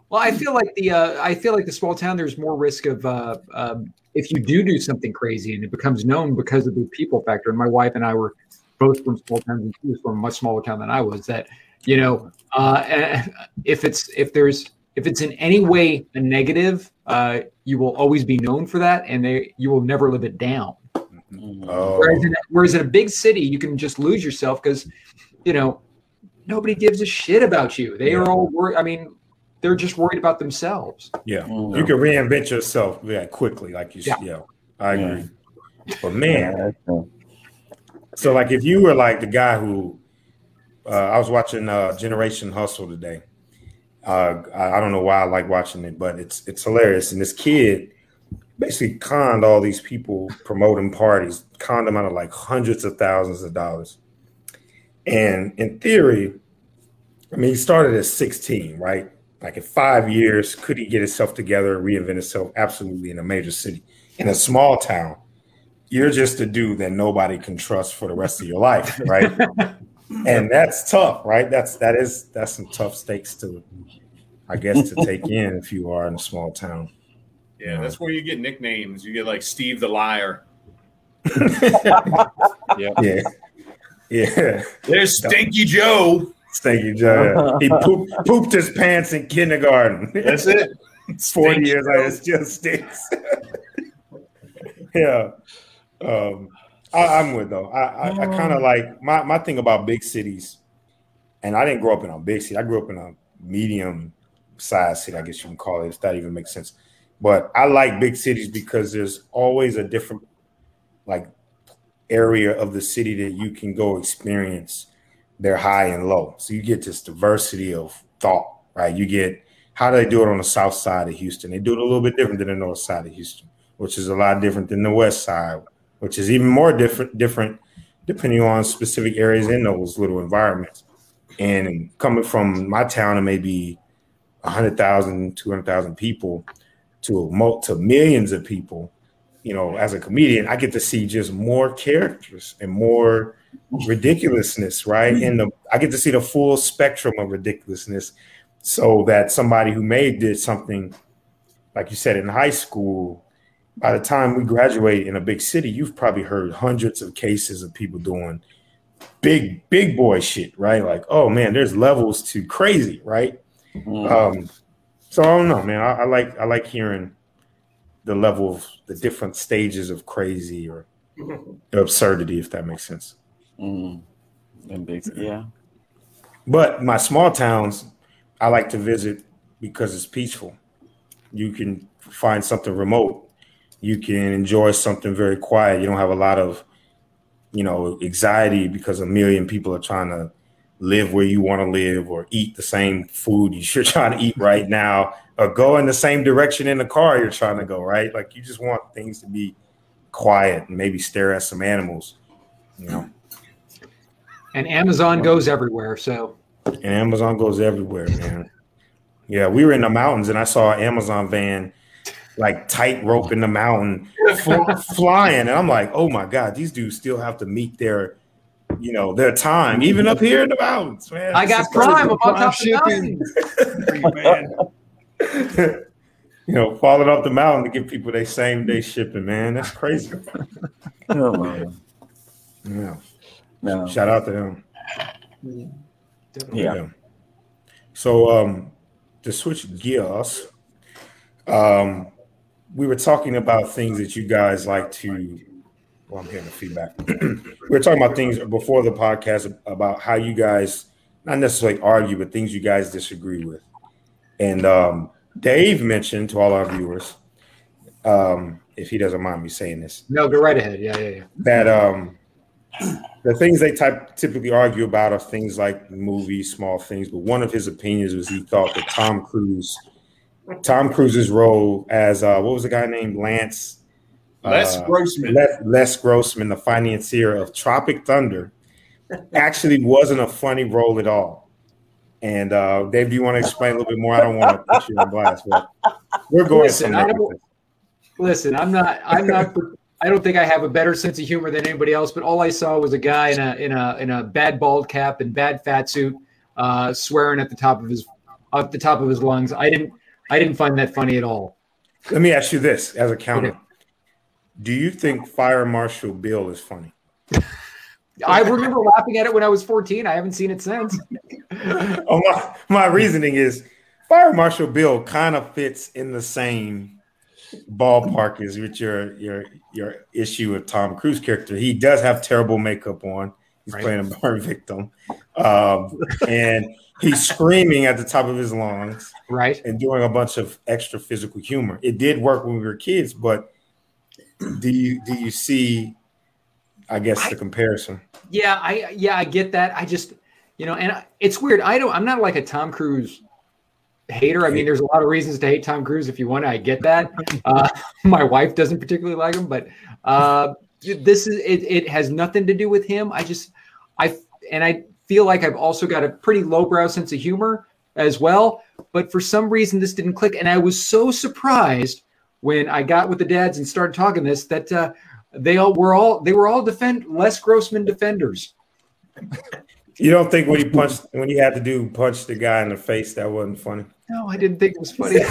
Well, I feel like the uh, I feel like the small town. There's more risk of uh, um, if you do do something crazy and it becomes known because of the people factor. And my wife and I were both from small towns, and she was from a much smaller town than I was. That you know, uh, if it's if there's if it's in any way a negative, uh, you will always be known for that, and they you will never live it down. Oh, Whereas in, whereas in a big city, you can just lose yourself because, you know, nobody gives a shit about you. They are all worried. I mean, they're just worried about themselves. yeah, you can reinvent yourself yeah quickly, like you said. Yeah, I agree. But man, so like if you were like the guy who uh, I was watching uh, Generation Hustle today. Uh, I, don't know why I like watching it, but it's it's hilarious. And this kid basically conned all these people promoting parties, conned them out of like hundreds of thousands of dollars. And in theory, I mean, he started at 16, right? Like in five years, could he get himself together and reinvent himself? Absolutely, in a major city. In a small town, you're just a dude that nobody can trust for the rest of your life, right? <laughs> and that's tough, right? That's that is that's some tough stakes to, I guess, to take <laughs> in if you are in a small town. Yeah, that's where you get nicknames. You get like Steve the Liar. <laughs> Yeah. Yeah, yeah. There's Stinky Joe. Stinky Joe. He <laughs> pooped, pooped his pants in kindergarten. That's it. It's Forty Stinky years later, it still stinks. yeah. Um, I, I'm with though. I, I, I kind of mm. like my, my thing about big cities, and I didn't grow up in a big city. I grew up in a medium sized city, I guess you can call it, if that even makes sense. But I like big cities because there's always a different like area of the city that you can go experience their high and low. So you get this diversity of thought, right? You get how do they do it on the south side of Houston? They do it a little bit different than the north side of Houston, which is a lot different than the west side, which is even more different different depending on specific areas in those little environments. And coming from my town of maybe 100,000, 200,000 people to a to millions of people, you know, as a comedian, I get to see just more characters and more ridiculousness, right? And the I get to see the full spectrum of ridiculousness so that somebody who may did something like you said in high school by the time we graduate in a big city you've probably heard hundreds of cases of people doing big big boy shit right like oh man there's levels to crazy right um so i don't know man I, I like i like hearing the level of the different stages of crazy or <laughs> absurdity if that makes sense Mm. And big, yeah. But my small towns, I like to visit because it's peaceful. You can find something remote. You can enjoy something very quiet. You don't have a lot of, you know, anxiety because a million people are trying to live where you want to live or eat the same food <laughs> you're trying to eat right now or go in the same direction in the car you're trying to go, right? Like you just want things to be quiet and maybe stare at some animals, you know. And Amazon goes everywhere, so And Amazon goes everywhere, man. Yeah, we were in the mountains and I saw an Amazon van like tight rope in the mountain fl- flying. And I'm like, oh my God, these dudes still have to meet their, you know, their time, even up here in the mountains, man. I got is crazy. Prime up top of the mountain. man. <laughs> you know, falling off the mountain to give people their same day shipping, man. That's crazy. Come on. Yeah. No. Shout out to him. Yeah. So um to switch gears, um we were talking about things that you guys like to well, I'm hearing the feedback. <clears throat> we were talking about things before the podcast about how you guys not necessarily argue, but things you guys disagree with. And um Dave mentioned to all our viewers, um, if he doesn't mind me saying this, No, go right ahead. Yeah, yeah, yeah. that um the things they type typically argue about are things like movies, small things. But one of his opinions was he thought that Tom Cruise, Tom Cruise's role as uh, what was the guy named Lance? Les uh, Grossman. Les, Les Grossman, the financier of Tropic Thunder, <laughs> actually wasn't a funny role at all. And uh, Dave, do you want to explain a little bit more? I don't want to put you on blast, but we're going Listen, I don't- Listen, I'm not. I'm not. I don't think I have a better sense of humor than anybody else. But all I saw was a guy in a in a in a bad bald cap and bad fat suit, uh, swearing at the top of his at the top of his lungs. I didn't. I didn't find that funny at all. Let me ask you this as a counter. Do you think Fire Marshal Bill is funny? <laughs> I remember laughing at it when I was 14. I haven't seen it since. <laughs> oh, my, my reasoning is Fire Marshal Bill kind of fits in the same ballpark as with your your your issue with Tom Cruise character. He does have terrible makeup on. He's Right. playing a burn <laughs> victim, um, and he's screaming at the top of his lungs, right, and doing a bunch of extra physical humor. It did work when we were kids, but do you do you see? I guess the comparison. Yeah, I yeah, I get that. I just you know, and I- it's weird. I don't. I'm not like a Tom Cruise hater. I mean, there's a lot of reasons to hate Tom Cruise. If you want, To, I get that. Uh, <laughs> my wife doesn't particularly like him, but uh, this is it. It has nothing to do with him. I just I and I feel like I've also got a pretty lowbrow sense of humor as well. But for some reason, this didn't click, and I was so surprised when I got with the dads and started talking this that uh, they all were all they were all defend Les Grossman defenders. You don't think when he punched when he had to do punch the guy in the face that wasn't funny? No, I didn't think it was funny. <laughs>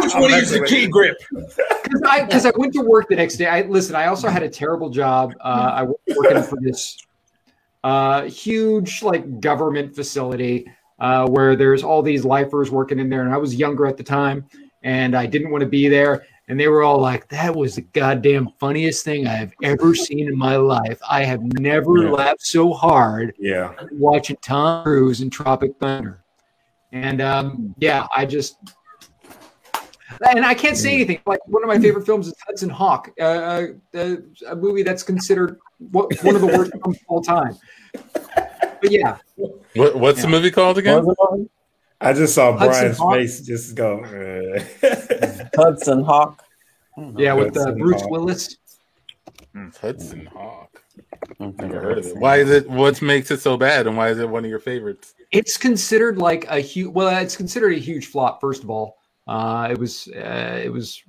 Which one is the key grip? Because I because I went to work the next day. I listen. I also had a terrible job. Uh, I was working for this uh, huge like government facility uh, where there's all these lifers working in there, and I was younger at the time, and I didn't want to be there. And they were all like, "That was the goddamn funniest thing I have ever <laughs> seen in my life. I have never Yeah. laughed so hard Yeah. watching Tom Cruise in Tropic Thunder." And um, yeah, I just and I can't say anything. Like one of my favorite films is Hudson Hawk, uh, uh, a movie that's considered what, one of the worst films of all time. But yeah, What, what's the movie called again? I just saw Hudson Brian's Hawk. face just go. uh. <laughs> Hudson Hawk. yeah, with uh, Bruce Hawk. Willis. Hudson Hawk. Never Never heard of it. Why is it? What makes it so bad, and why is it one of your favorites? It's considered like a huge. Well, it's considered a huge flop. First of all, uh, it was uh, it was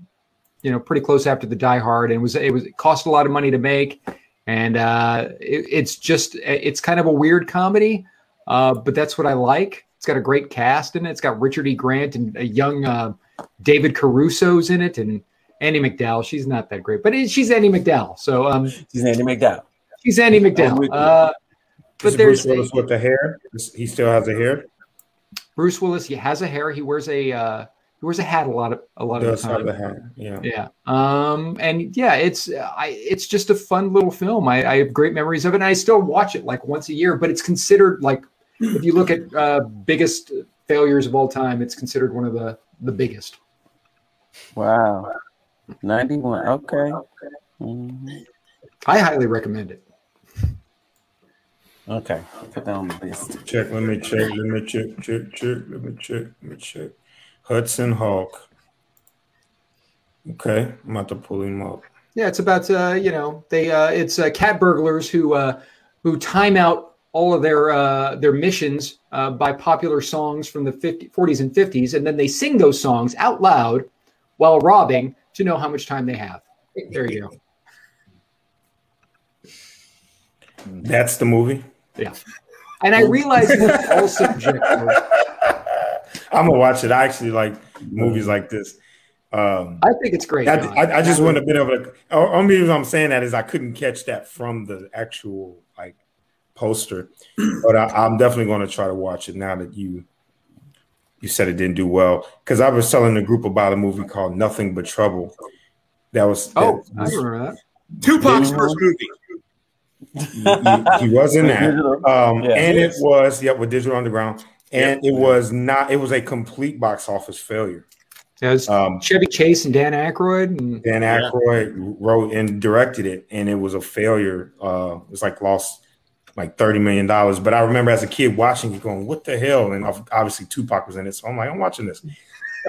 you know pretty close after the Die Hard, and it was it was it cost a lot of money to make, and uh, it, it's just it's kind of a weird comedy, uh, but that's what I like. It's got a great cast in it. It's got Richard E. Grant and a young uh, David Caruso's in it, and Annie MacDowell. She's not that great, but it, she's Annie MacDowell. So um, She's Andie MacDowell. she's Annie MacDowell. Uh, Is but there's Bruce Willis with the hair. He still has a hair. Bruce Willis. He has a hair. He wears a uh, he wears a hat a lot of a lot of Does the have time. the hair. Yeah. Yeah. Um, and yeah, it's I it's just a fun little film. I, I have great memories of it. And I still watch it like once a year, but it's considered like if you look at uh, biggest failures of all time, it's considered one of the the biggest. Wow. 91. Okay. Mhm. I highly recommend it. Okay. Put that on the list. Check. Let me check. Let me check. Check. Check. Let me check. Let me check. Hudson Hawk. Okay, I'm about to pull him up. Yeah, it's about uh, you know they uh, it's uh, cat burglars who uh, who time out all of their uh, their missions uh, by popular songs from the 50, 40s and 50s, and then they sing those songs out loud while robbing to know how much time they have. There you go. That's the movie. Yeah, and I realize it's all subjective. <laughs> I'm gonna watch it. I actually like movies like this. Um, I think it's great. I, I, I just wouldn't have been able to. o- Only reason I'm saying that is I couldn't catch that from the actual like poster, but I, I'm definitely going to try to watch it now that you you said it didn't do well. Because I was telling the group about a movie called Nothing But Trouble. That was Oh, that I was- remember that. Tupac's first movie. he, he was in that, um, Yeah. and it was yep with Digital Underground, and it was not. It was a complete box office failure. Yeah, it's Um, Chevy Chase and Dan Aykroyd. And, Dan Aykroyd wrote and directed it, and it was a failure. Uh, it was like lost like thirty million dollars. But I remember as a kid watching it, going, "What the hell?" And obviously Tupac was in it, so I'm like, "I'm watching this." <laughs>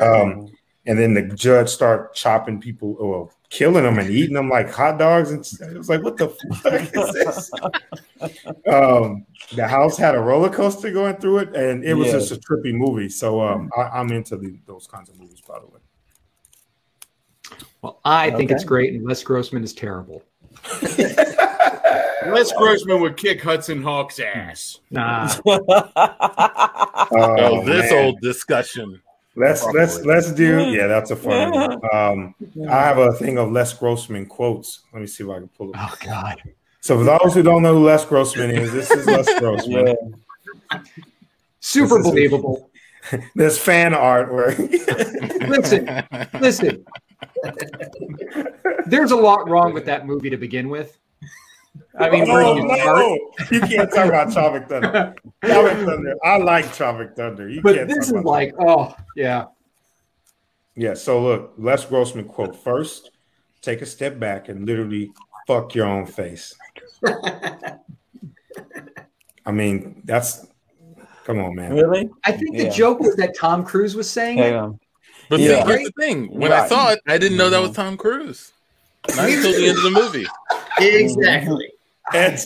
Um, and then the judge start chopping people, or killing them and eating them like hot dogs, and it was like, "What the fuck is this?" um, the house had a roller coaster going through it, and it was Yeah. just a trippy movie. So um, I, I'm into the, those kinds of movies, by the way. well, I think Okay. it's great, and Les Grossman is terrible. <laughs> Les Grossman would kick Hudson Hawk's ass. Nah, <laughs> Oh, this man. old discussion. Let's let's let's do yeah, that's a fun one. Um I have a thing of Les Grossman quotes. Let me see if I can pull it. oh god. So for those who don't know who Les Grossman is, this is Les <laughs> Grossman. Super This is- believable. <laughs> This fan artwork. <laughs> Listen, listen. There's a lot wrong with that movie to begin with. I mean, oh, you no. you can't talk about Tropic Thunder. <laughs> Tropic Thunder. I like Tropic Thunder. You But can't this talk is about like, oh yeah, Yeah, so look, Les Grossman quote first, take a step back and literally fuck your own face. <laughs> I mean, that's come on, man. Really? I think the Yeah. joke was that Tom Cruise was saying Hang it. on. But Yeah. see, here's the thing: when I saw it, I didn't know that was mm-hmm. Tom Cruise. Not until the end of the movie. <laughs> Exactly. And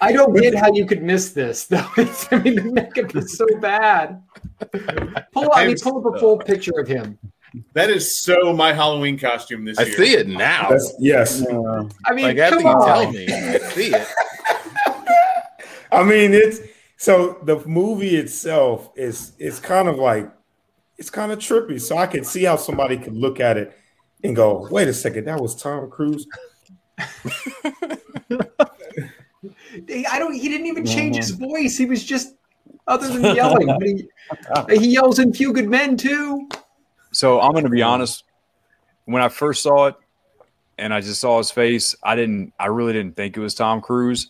I don't get how you could miss this. <laughs> Though It's- I mean, the makeup is so bad. Pull, I mean, pull up a full picture of him. That is so my Halloween costume this I year. see it now. that's yes. Uh, I mean, Like after you on. tell me, I see it. <laughs> I mean, it's so the movie itself is it's kind of like it's kind of trippy. So I can see how somebody could look at it and go, "Wait a second, that was Tom Cruise." <laughs> I don't. He didn't even change his voice. He was just other than yelling. He, <laughs> he yells in Few Good Men too. So I'm going to be honest. When I first saw it, and I just saw his face, I didn't. I really didn't think it was Tom Cruise.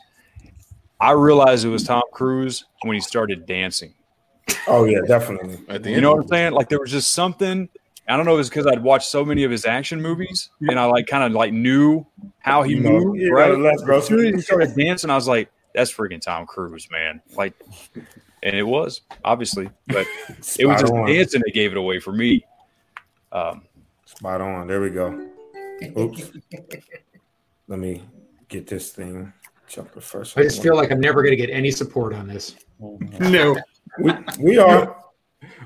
I realized it was Tom Cruise when he started dancing. Oh yeah, definitely. At the You end, know what I'm saying? Like there was just something. I don't know. If it's because I'd watched so many of his action movies, and I like kind of like knew how he You moved. you know, right? Les As soon as he started dancing, I was like, "That's freaking Tom Cruise, man!" Like, and it was obviously, but <laughs> it was just on. dancing that gave it away for me. Um, Spot on. There we go. Oops. <laughs> Let me get this thing. Jump the first I just feel like I'm never going to get any support on this. No. we, we are.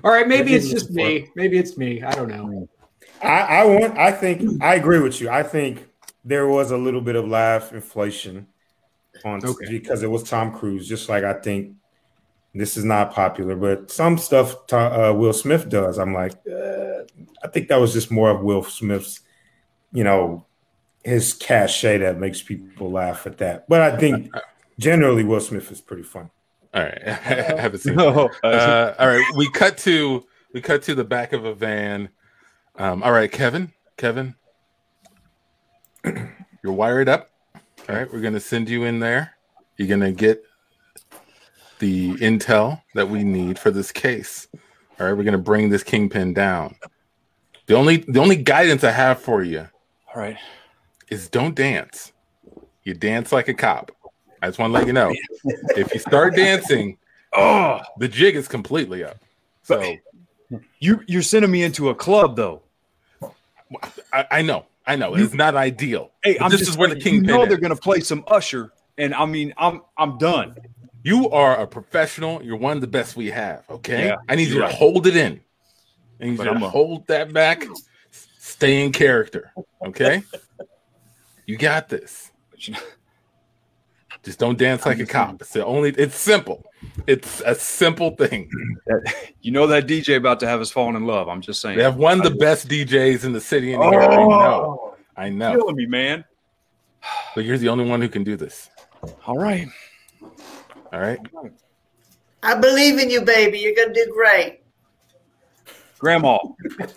All right, maybe it's just me. Maybe it's me. I don't know. I, I want. I think I agree with you. I think there was a little bit of laugh inflation on Okay. because it was Tom Cruise. Just like I think this is not popular, but some stuff uh, Will Smith does. I'm like, uh, I think that was just more of Will Smith's, you know, his cachet that makes people laugh at that. But I think <laughs> generally Will Smith is pretty funny. All right, <laughs> I haven't seen. no. <laughs> Uh, all right, we cut to we cut to the back of a van. Um, all right, Kevin, Kevin, <clears throat> you're wired up. All right, we're gonna send you in there. You're gonna get the intel that we need for this case. All right, we're gonna bring this kingpin down. The only the only guidance I have for you all right. is don't dance. You dance like a cop. I just want to let you know. if you start dancing, oh, the jig is completely up. So You you're sending me into a club though. I, I know, I know. It's not ideal. Hey, I'm this just is where the you king know they're gonna play some Usher, and I mean I'm I'm done. You are a professional. You're one of the best we have. Okay, Yeah, I need you you're to hold it in. I need But you to I'm a- hold that back. Stay in character. Okay, <laughs> you got this. Just don't dance like a cop. It's the only. It's simple. It's a simple thing. You know that DJ about to have us falling in love. I'm just saying. They have one of the I- best DJs in the city in here. I Oh. know. I know. Killing me, man. But you're the only one who can do this. All right. All right. I believe in you, baby. You're gonna do great. Grandma.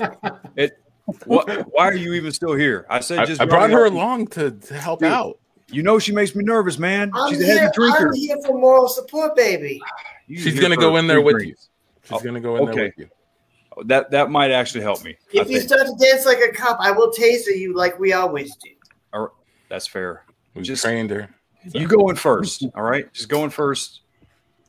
<laughs> it. What? Why are you even still here? I said I, just. I brought her along to, to help Dude, out. You know she makes me nervous, man. I'm She's a heavy here, drinker. I'm here for moral support, baby. You She's gonna go in there with drinks. you. She's Oh, gonna go in there with you. That that might actually help me. I If you think. start to dance like a cop, I will taser you like we always do. All right, That's fair. We Just- trained her. You go in first. All right. Just go in first.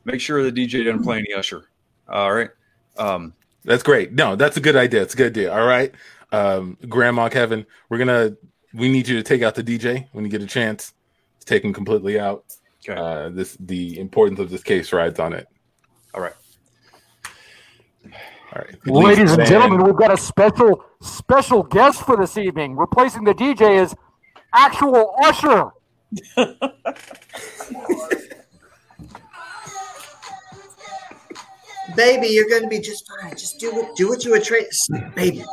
Make sure the DJ doesn't play any Usher. All right. Um, That's great. No, that's a good idea. It's a good idea. All right. Um, Grandma Kevin, we're gonna we need you to take out the DJ when you get a chance. Take him completely out. Okay. Uh, this the importance of this case rides on it. all right. All right. Ladies and gentlemen, we've got a special special guest for this evening. Replacing the DJ is actual Usher. Baby, you're gonna be just fine. Just do what do what you were trained. Baby,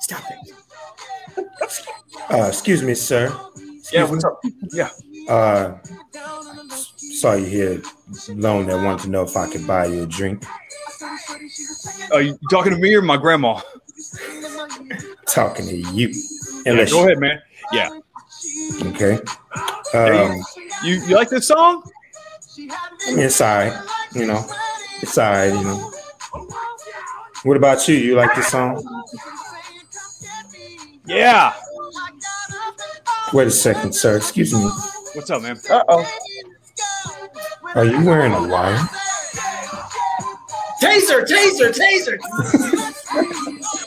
stop it. Uh, excuse me, sir. Yeah. What's up? Yeah. Uh, saw you here alone. That wanted to know if I could buy you a drink. Are you talking to me or my grandma? Talking to you. Yeah, go ahead, man. Yeah. Okay. Um, You you like this song? it's all right. You know, it's all right. You know. What about you? You like this song? Yeah. Wait a second, sir. Excuse me. What's up, man? Uh oh. Are you wearing a wire? Taser, taser, taser. <laughs>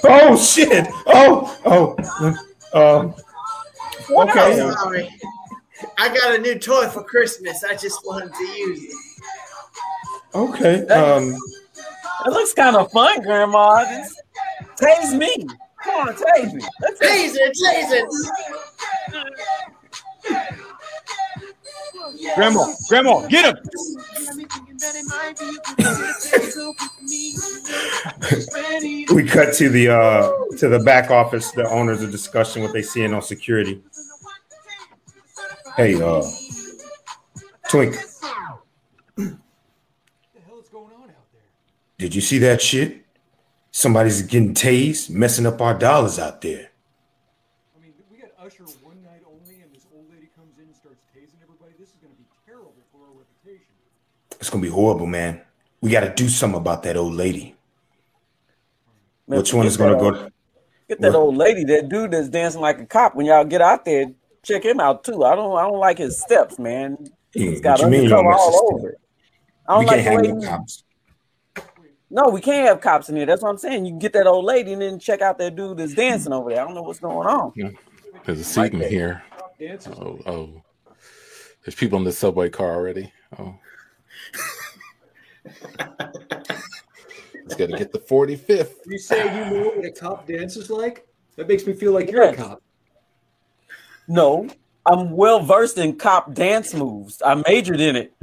Oh shit! Oh, oh. Um. Okay. I'm sorry. I got a new toy for Christmas. I just wanted to use it. Okay. Um. It looks kind of fun, Grandma. Just tase me. Come on, tase me. Let's Taser, taser. Grandma, grandma, get him. we cut to the uh to the back office. The owners are discussing what they seeing on security. Hey, uh, Twink. What the hell is going on out there? Did you see that shit? Somebody's getting tased, messing up our dollars out there. I mean, we got Usher one night only, and this old lady comes in and starts tasing everybody. This is going to be terrible for our reputation. It's gonna be horrible, man. We got to do something about that old lady. Man, Which one is gonna that go? old- Get that old lady, that dude that's dancing like a cop. When y'all get out there, check him out too. I don't, I don't like his steps, man. Yeah, He's got what you mean you undercover all over it. I don't We like can't the hang way no he- cops. No, we can't have cops in here. That's what I'm saying. You get that old lady and then check out that dude that's dancing over there. I don't know what's going on. There's a seat in here. Oh, oh. There's people in the subway car already. Oh. Let's got to get the 45th. You say you know what a cop dance is like? That makes me feel like you're a cop. No, I'm well versed in cop dance moves. I majored in it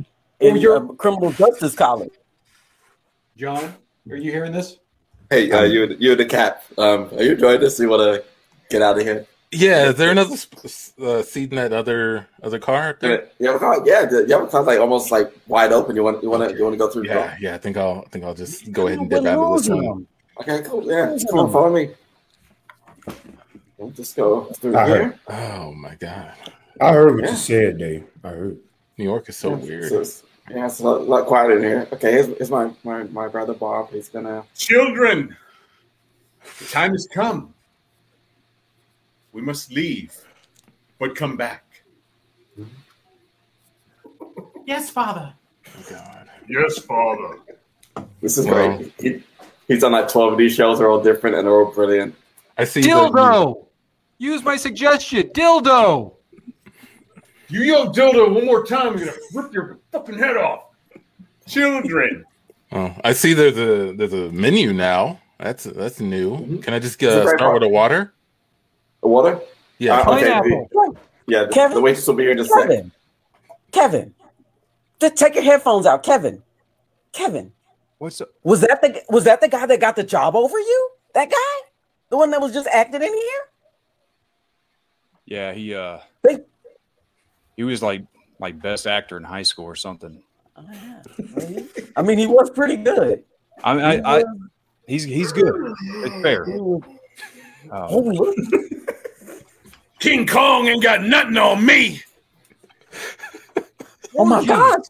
in you're- uh, criminal justice college. John, are you hearing this? Hey, uh, you you the cat. Um, are you enjoying this? You want to get out of here? Yeah, is there another uh, seat in that other other car? Yeah, you have a car? Yeah, the, you have a car like almost like wide open. You want you want to you want to go through? Yeah, yeah. I think I'll I think I'll just go ahead and dip out of this one. Okay, cool. Yeah, come on, follow me. We'll just go through I here. heard. Oh my god, I heard what Yeah. you said, Dave. I heard. New York is so Yeah, weird. so it's- yeah, it's a lot, lot quieter in here. Okay, here's, here's my, my my brother Bob. He's gonna. Children, the time has come. We must leave, but come back. Yes, Father. Oh god. Yes, Father. This is Wow. great. He, He's on like twelve of these shows. They're all different and they're all brilliant. I see. Dildo. Use my suggestion. Dildo. You yell dildo one more time, you're gonna rip your fucking head off. Children. Oh, I see. There's a there's a menu now. That's that's new. Can I just It's uh, great start with a water? The water? Yeah. Uh, okay. Pineapple. The, yeah. The, Kevin? the waitress will be here in a second. Kevin, Kevin, just take your headphones out, Kevin. Kevin, What's up? was that the was that the guy that got the job over you? That guy, the one that was just acting in here? Yeah, he uh They- he was like like best actor in high school or something. <laughs> I mean, he was pretty good. I mean, I, I he's he's good. It's fair. Um, Oh. King Kong ain't got nothing on me. <laughs> oh my God,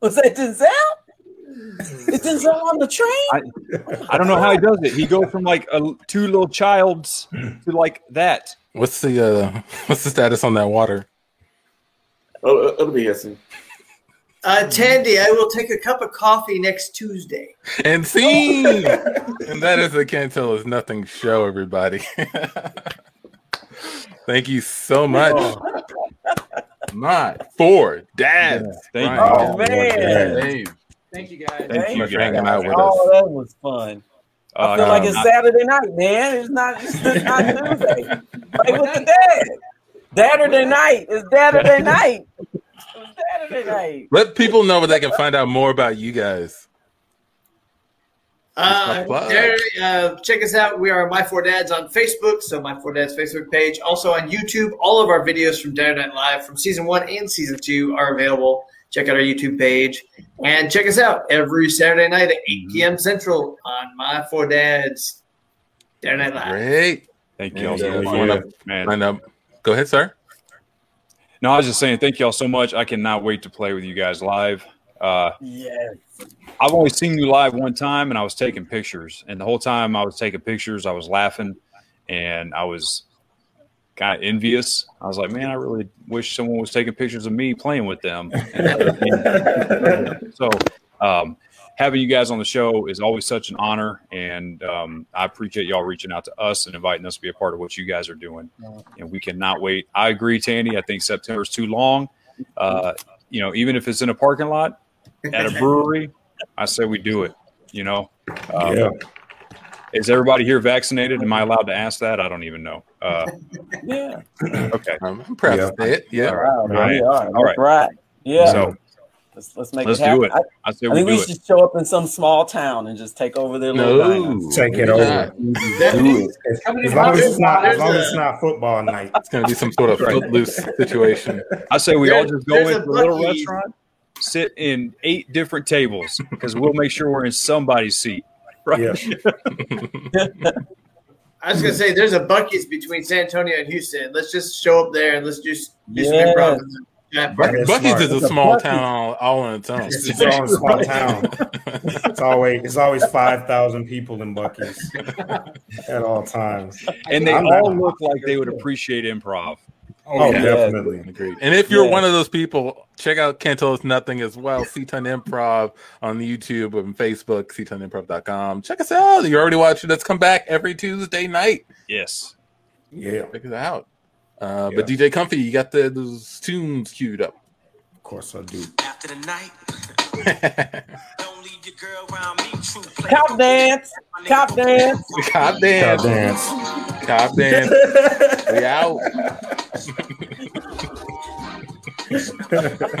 was that Denzel? Is Denzel on the train? I, I don't know how he does it. He go from like a, two little childs to like that. What's the uh <laughs> what's the status on that water? Oh, it'll be here soon. Uh, Tandy, I will take a cup of coffee next Tuesday. And scene. <laughs> and that is the Can't Tell Us Nothing show, everybody. <laughs> Thank you so much. My four dads. Thank Brian, you. Oh, man. Dave. Thank you guys. Thank you for hanging out with us. Oh, that was fun. I Uh, feel like it's not- Saturday night, man. It's not. It's not <laughs> Tuesday. Play with the dad. Saturday night. It's Saturday <laughs> night. It's Saturday night. Let people know where they can find out more about you guys. Uh, there, uh, check us out. We are My Four Dads on Facebook, so My Four Dads Facebook page. Also on YouTube, all of our videos from Saturday Night Live from season one and season two are available. Check out our YouTube page and check us out every Saturday night at 8 p.m. Central on My Four Dads. Saturday Night Live. Great. Thank you all And, so you much, wanna man. find out- Go ahead, sir. No, I was just saying thank you all so much. I cannot wait to play with you guys live. Uh, Yes. I've only seen you live one time, and I was taking pictures. And the whole time I was taking pictures, I was laughing, and I was kind of envious. I was like, man, I really wish someone was taking pictures of me playing with them. <laughs> so, um, having you guys on the show is always such an honor, and um, I appreciate y'all reaching out to us and inviting us to be a part of what you guys are doing. And we cannot wait. I agree, Tandy. I think September is too long. Uh, you know, even if it's in a parking lot at a <laughs> brewery, I say we do it. You know, um, Yeah. is everybody here vaccinated? Am I allowed to ask that? I don't even know. Uh, <laughs> Yeah. okay, I'm proud Yeah. to say it. Yeah. All right. All right. We are. All right. Yeah. so let's, let's make let's it happen. do it. I, I say I we think we do it. should show up in some small town and just take over their little diner. No. Take it over. As, Coming in as long as it's not, as long as it's not football night. It's going to be some sort of footloose situation. I say we all just go into a little restaurant, sit in eight different tables because we'll make sure we're in somebody's seat. Right. Yeah. I was gonna say there's a Buc-ee's between San Antonio and Houston. Let's just show up there and let's just do some Yeah. improv. Yeah, That is Buc-ee's smart. is a It's a small Buc-ee's. town all, all on its own. <laughs> It's its own small town. It's always it's always five thousand people in Buc-ee's at all times. And they I'm all not- look like they would appreciate improv. Oh, yeah. definitely. Agreed. And if you're Yeah. one of those people, check out Can't Tell Us Nothing as well. C-Ton Improv on YouTube and Facebook, ctonimprov.com. Check us out. You're already watching Let's come back every Tuesday night. Yes. Yeah, Check it out. Uh, But DJ Comfy, you got the, those tunes queued up. of course I do. After the night, <laughs> don't leave your girl around me. True play. Cop dance. Cop dance. Cop dance. dance. Cop dance. <laughs> We out. <laughs>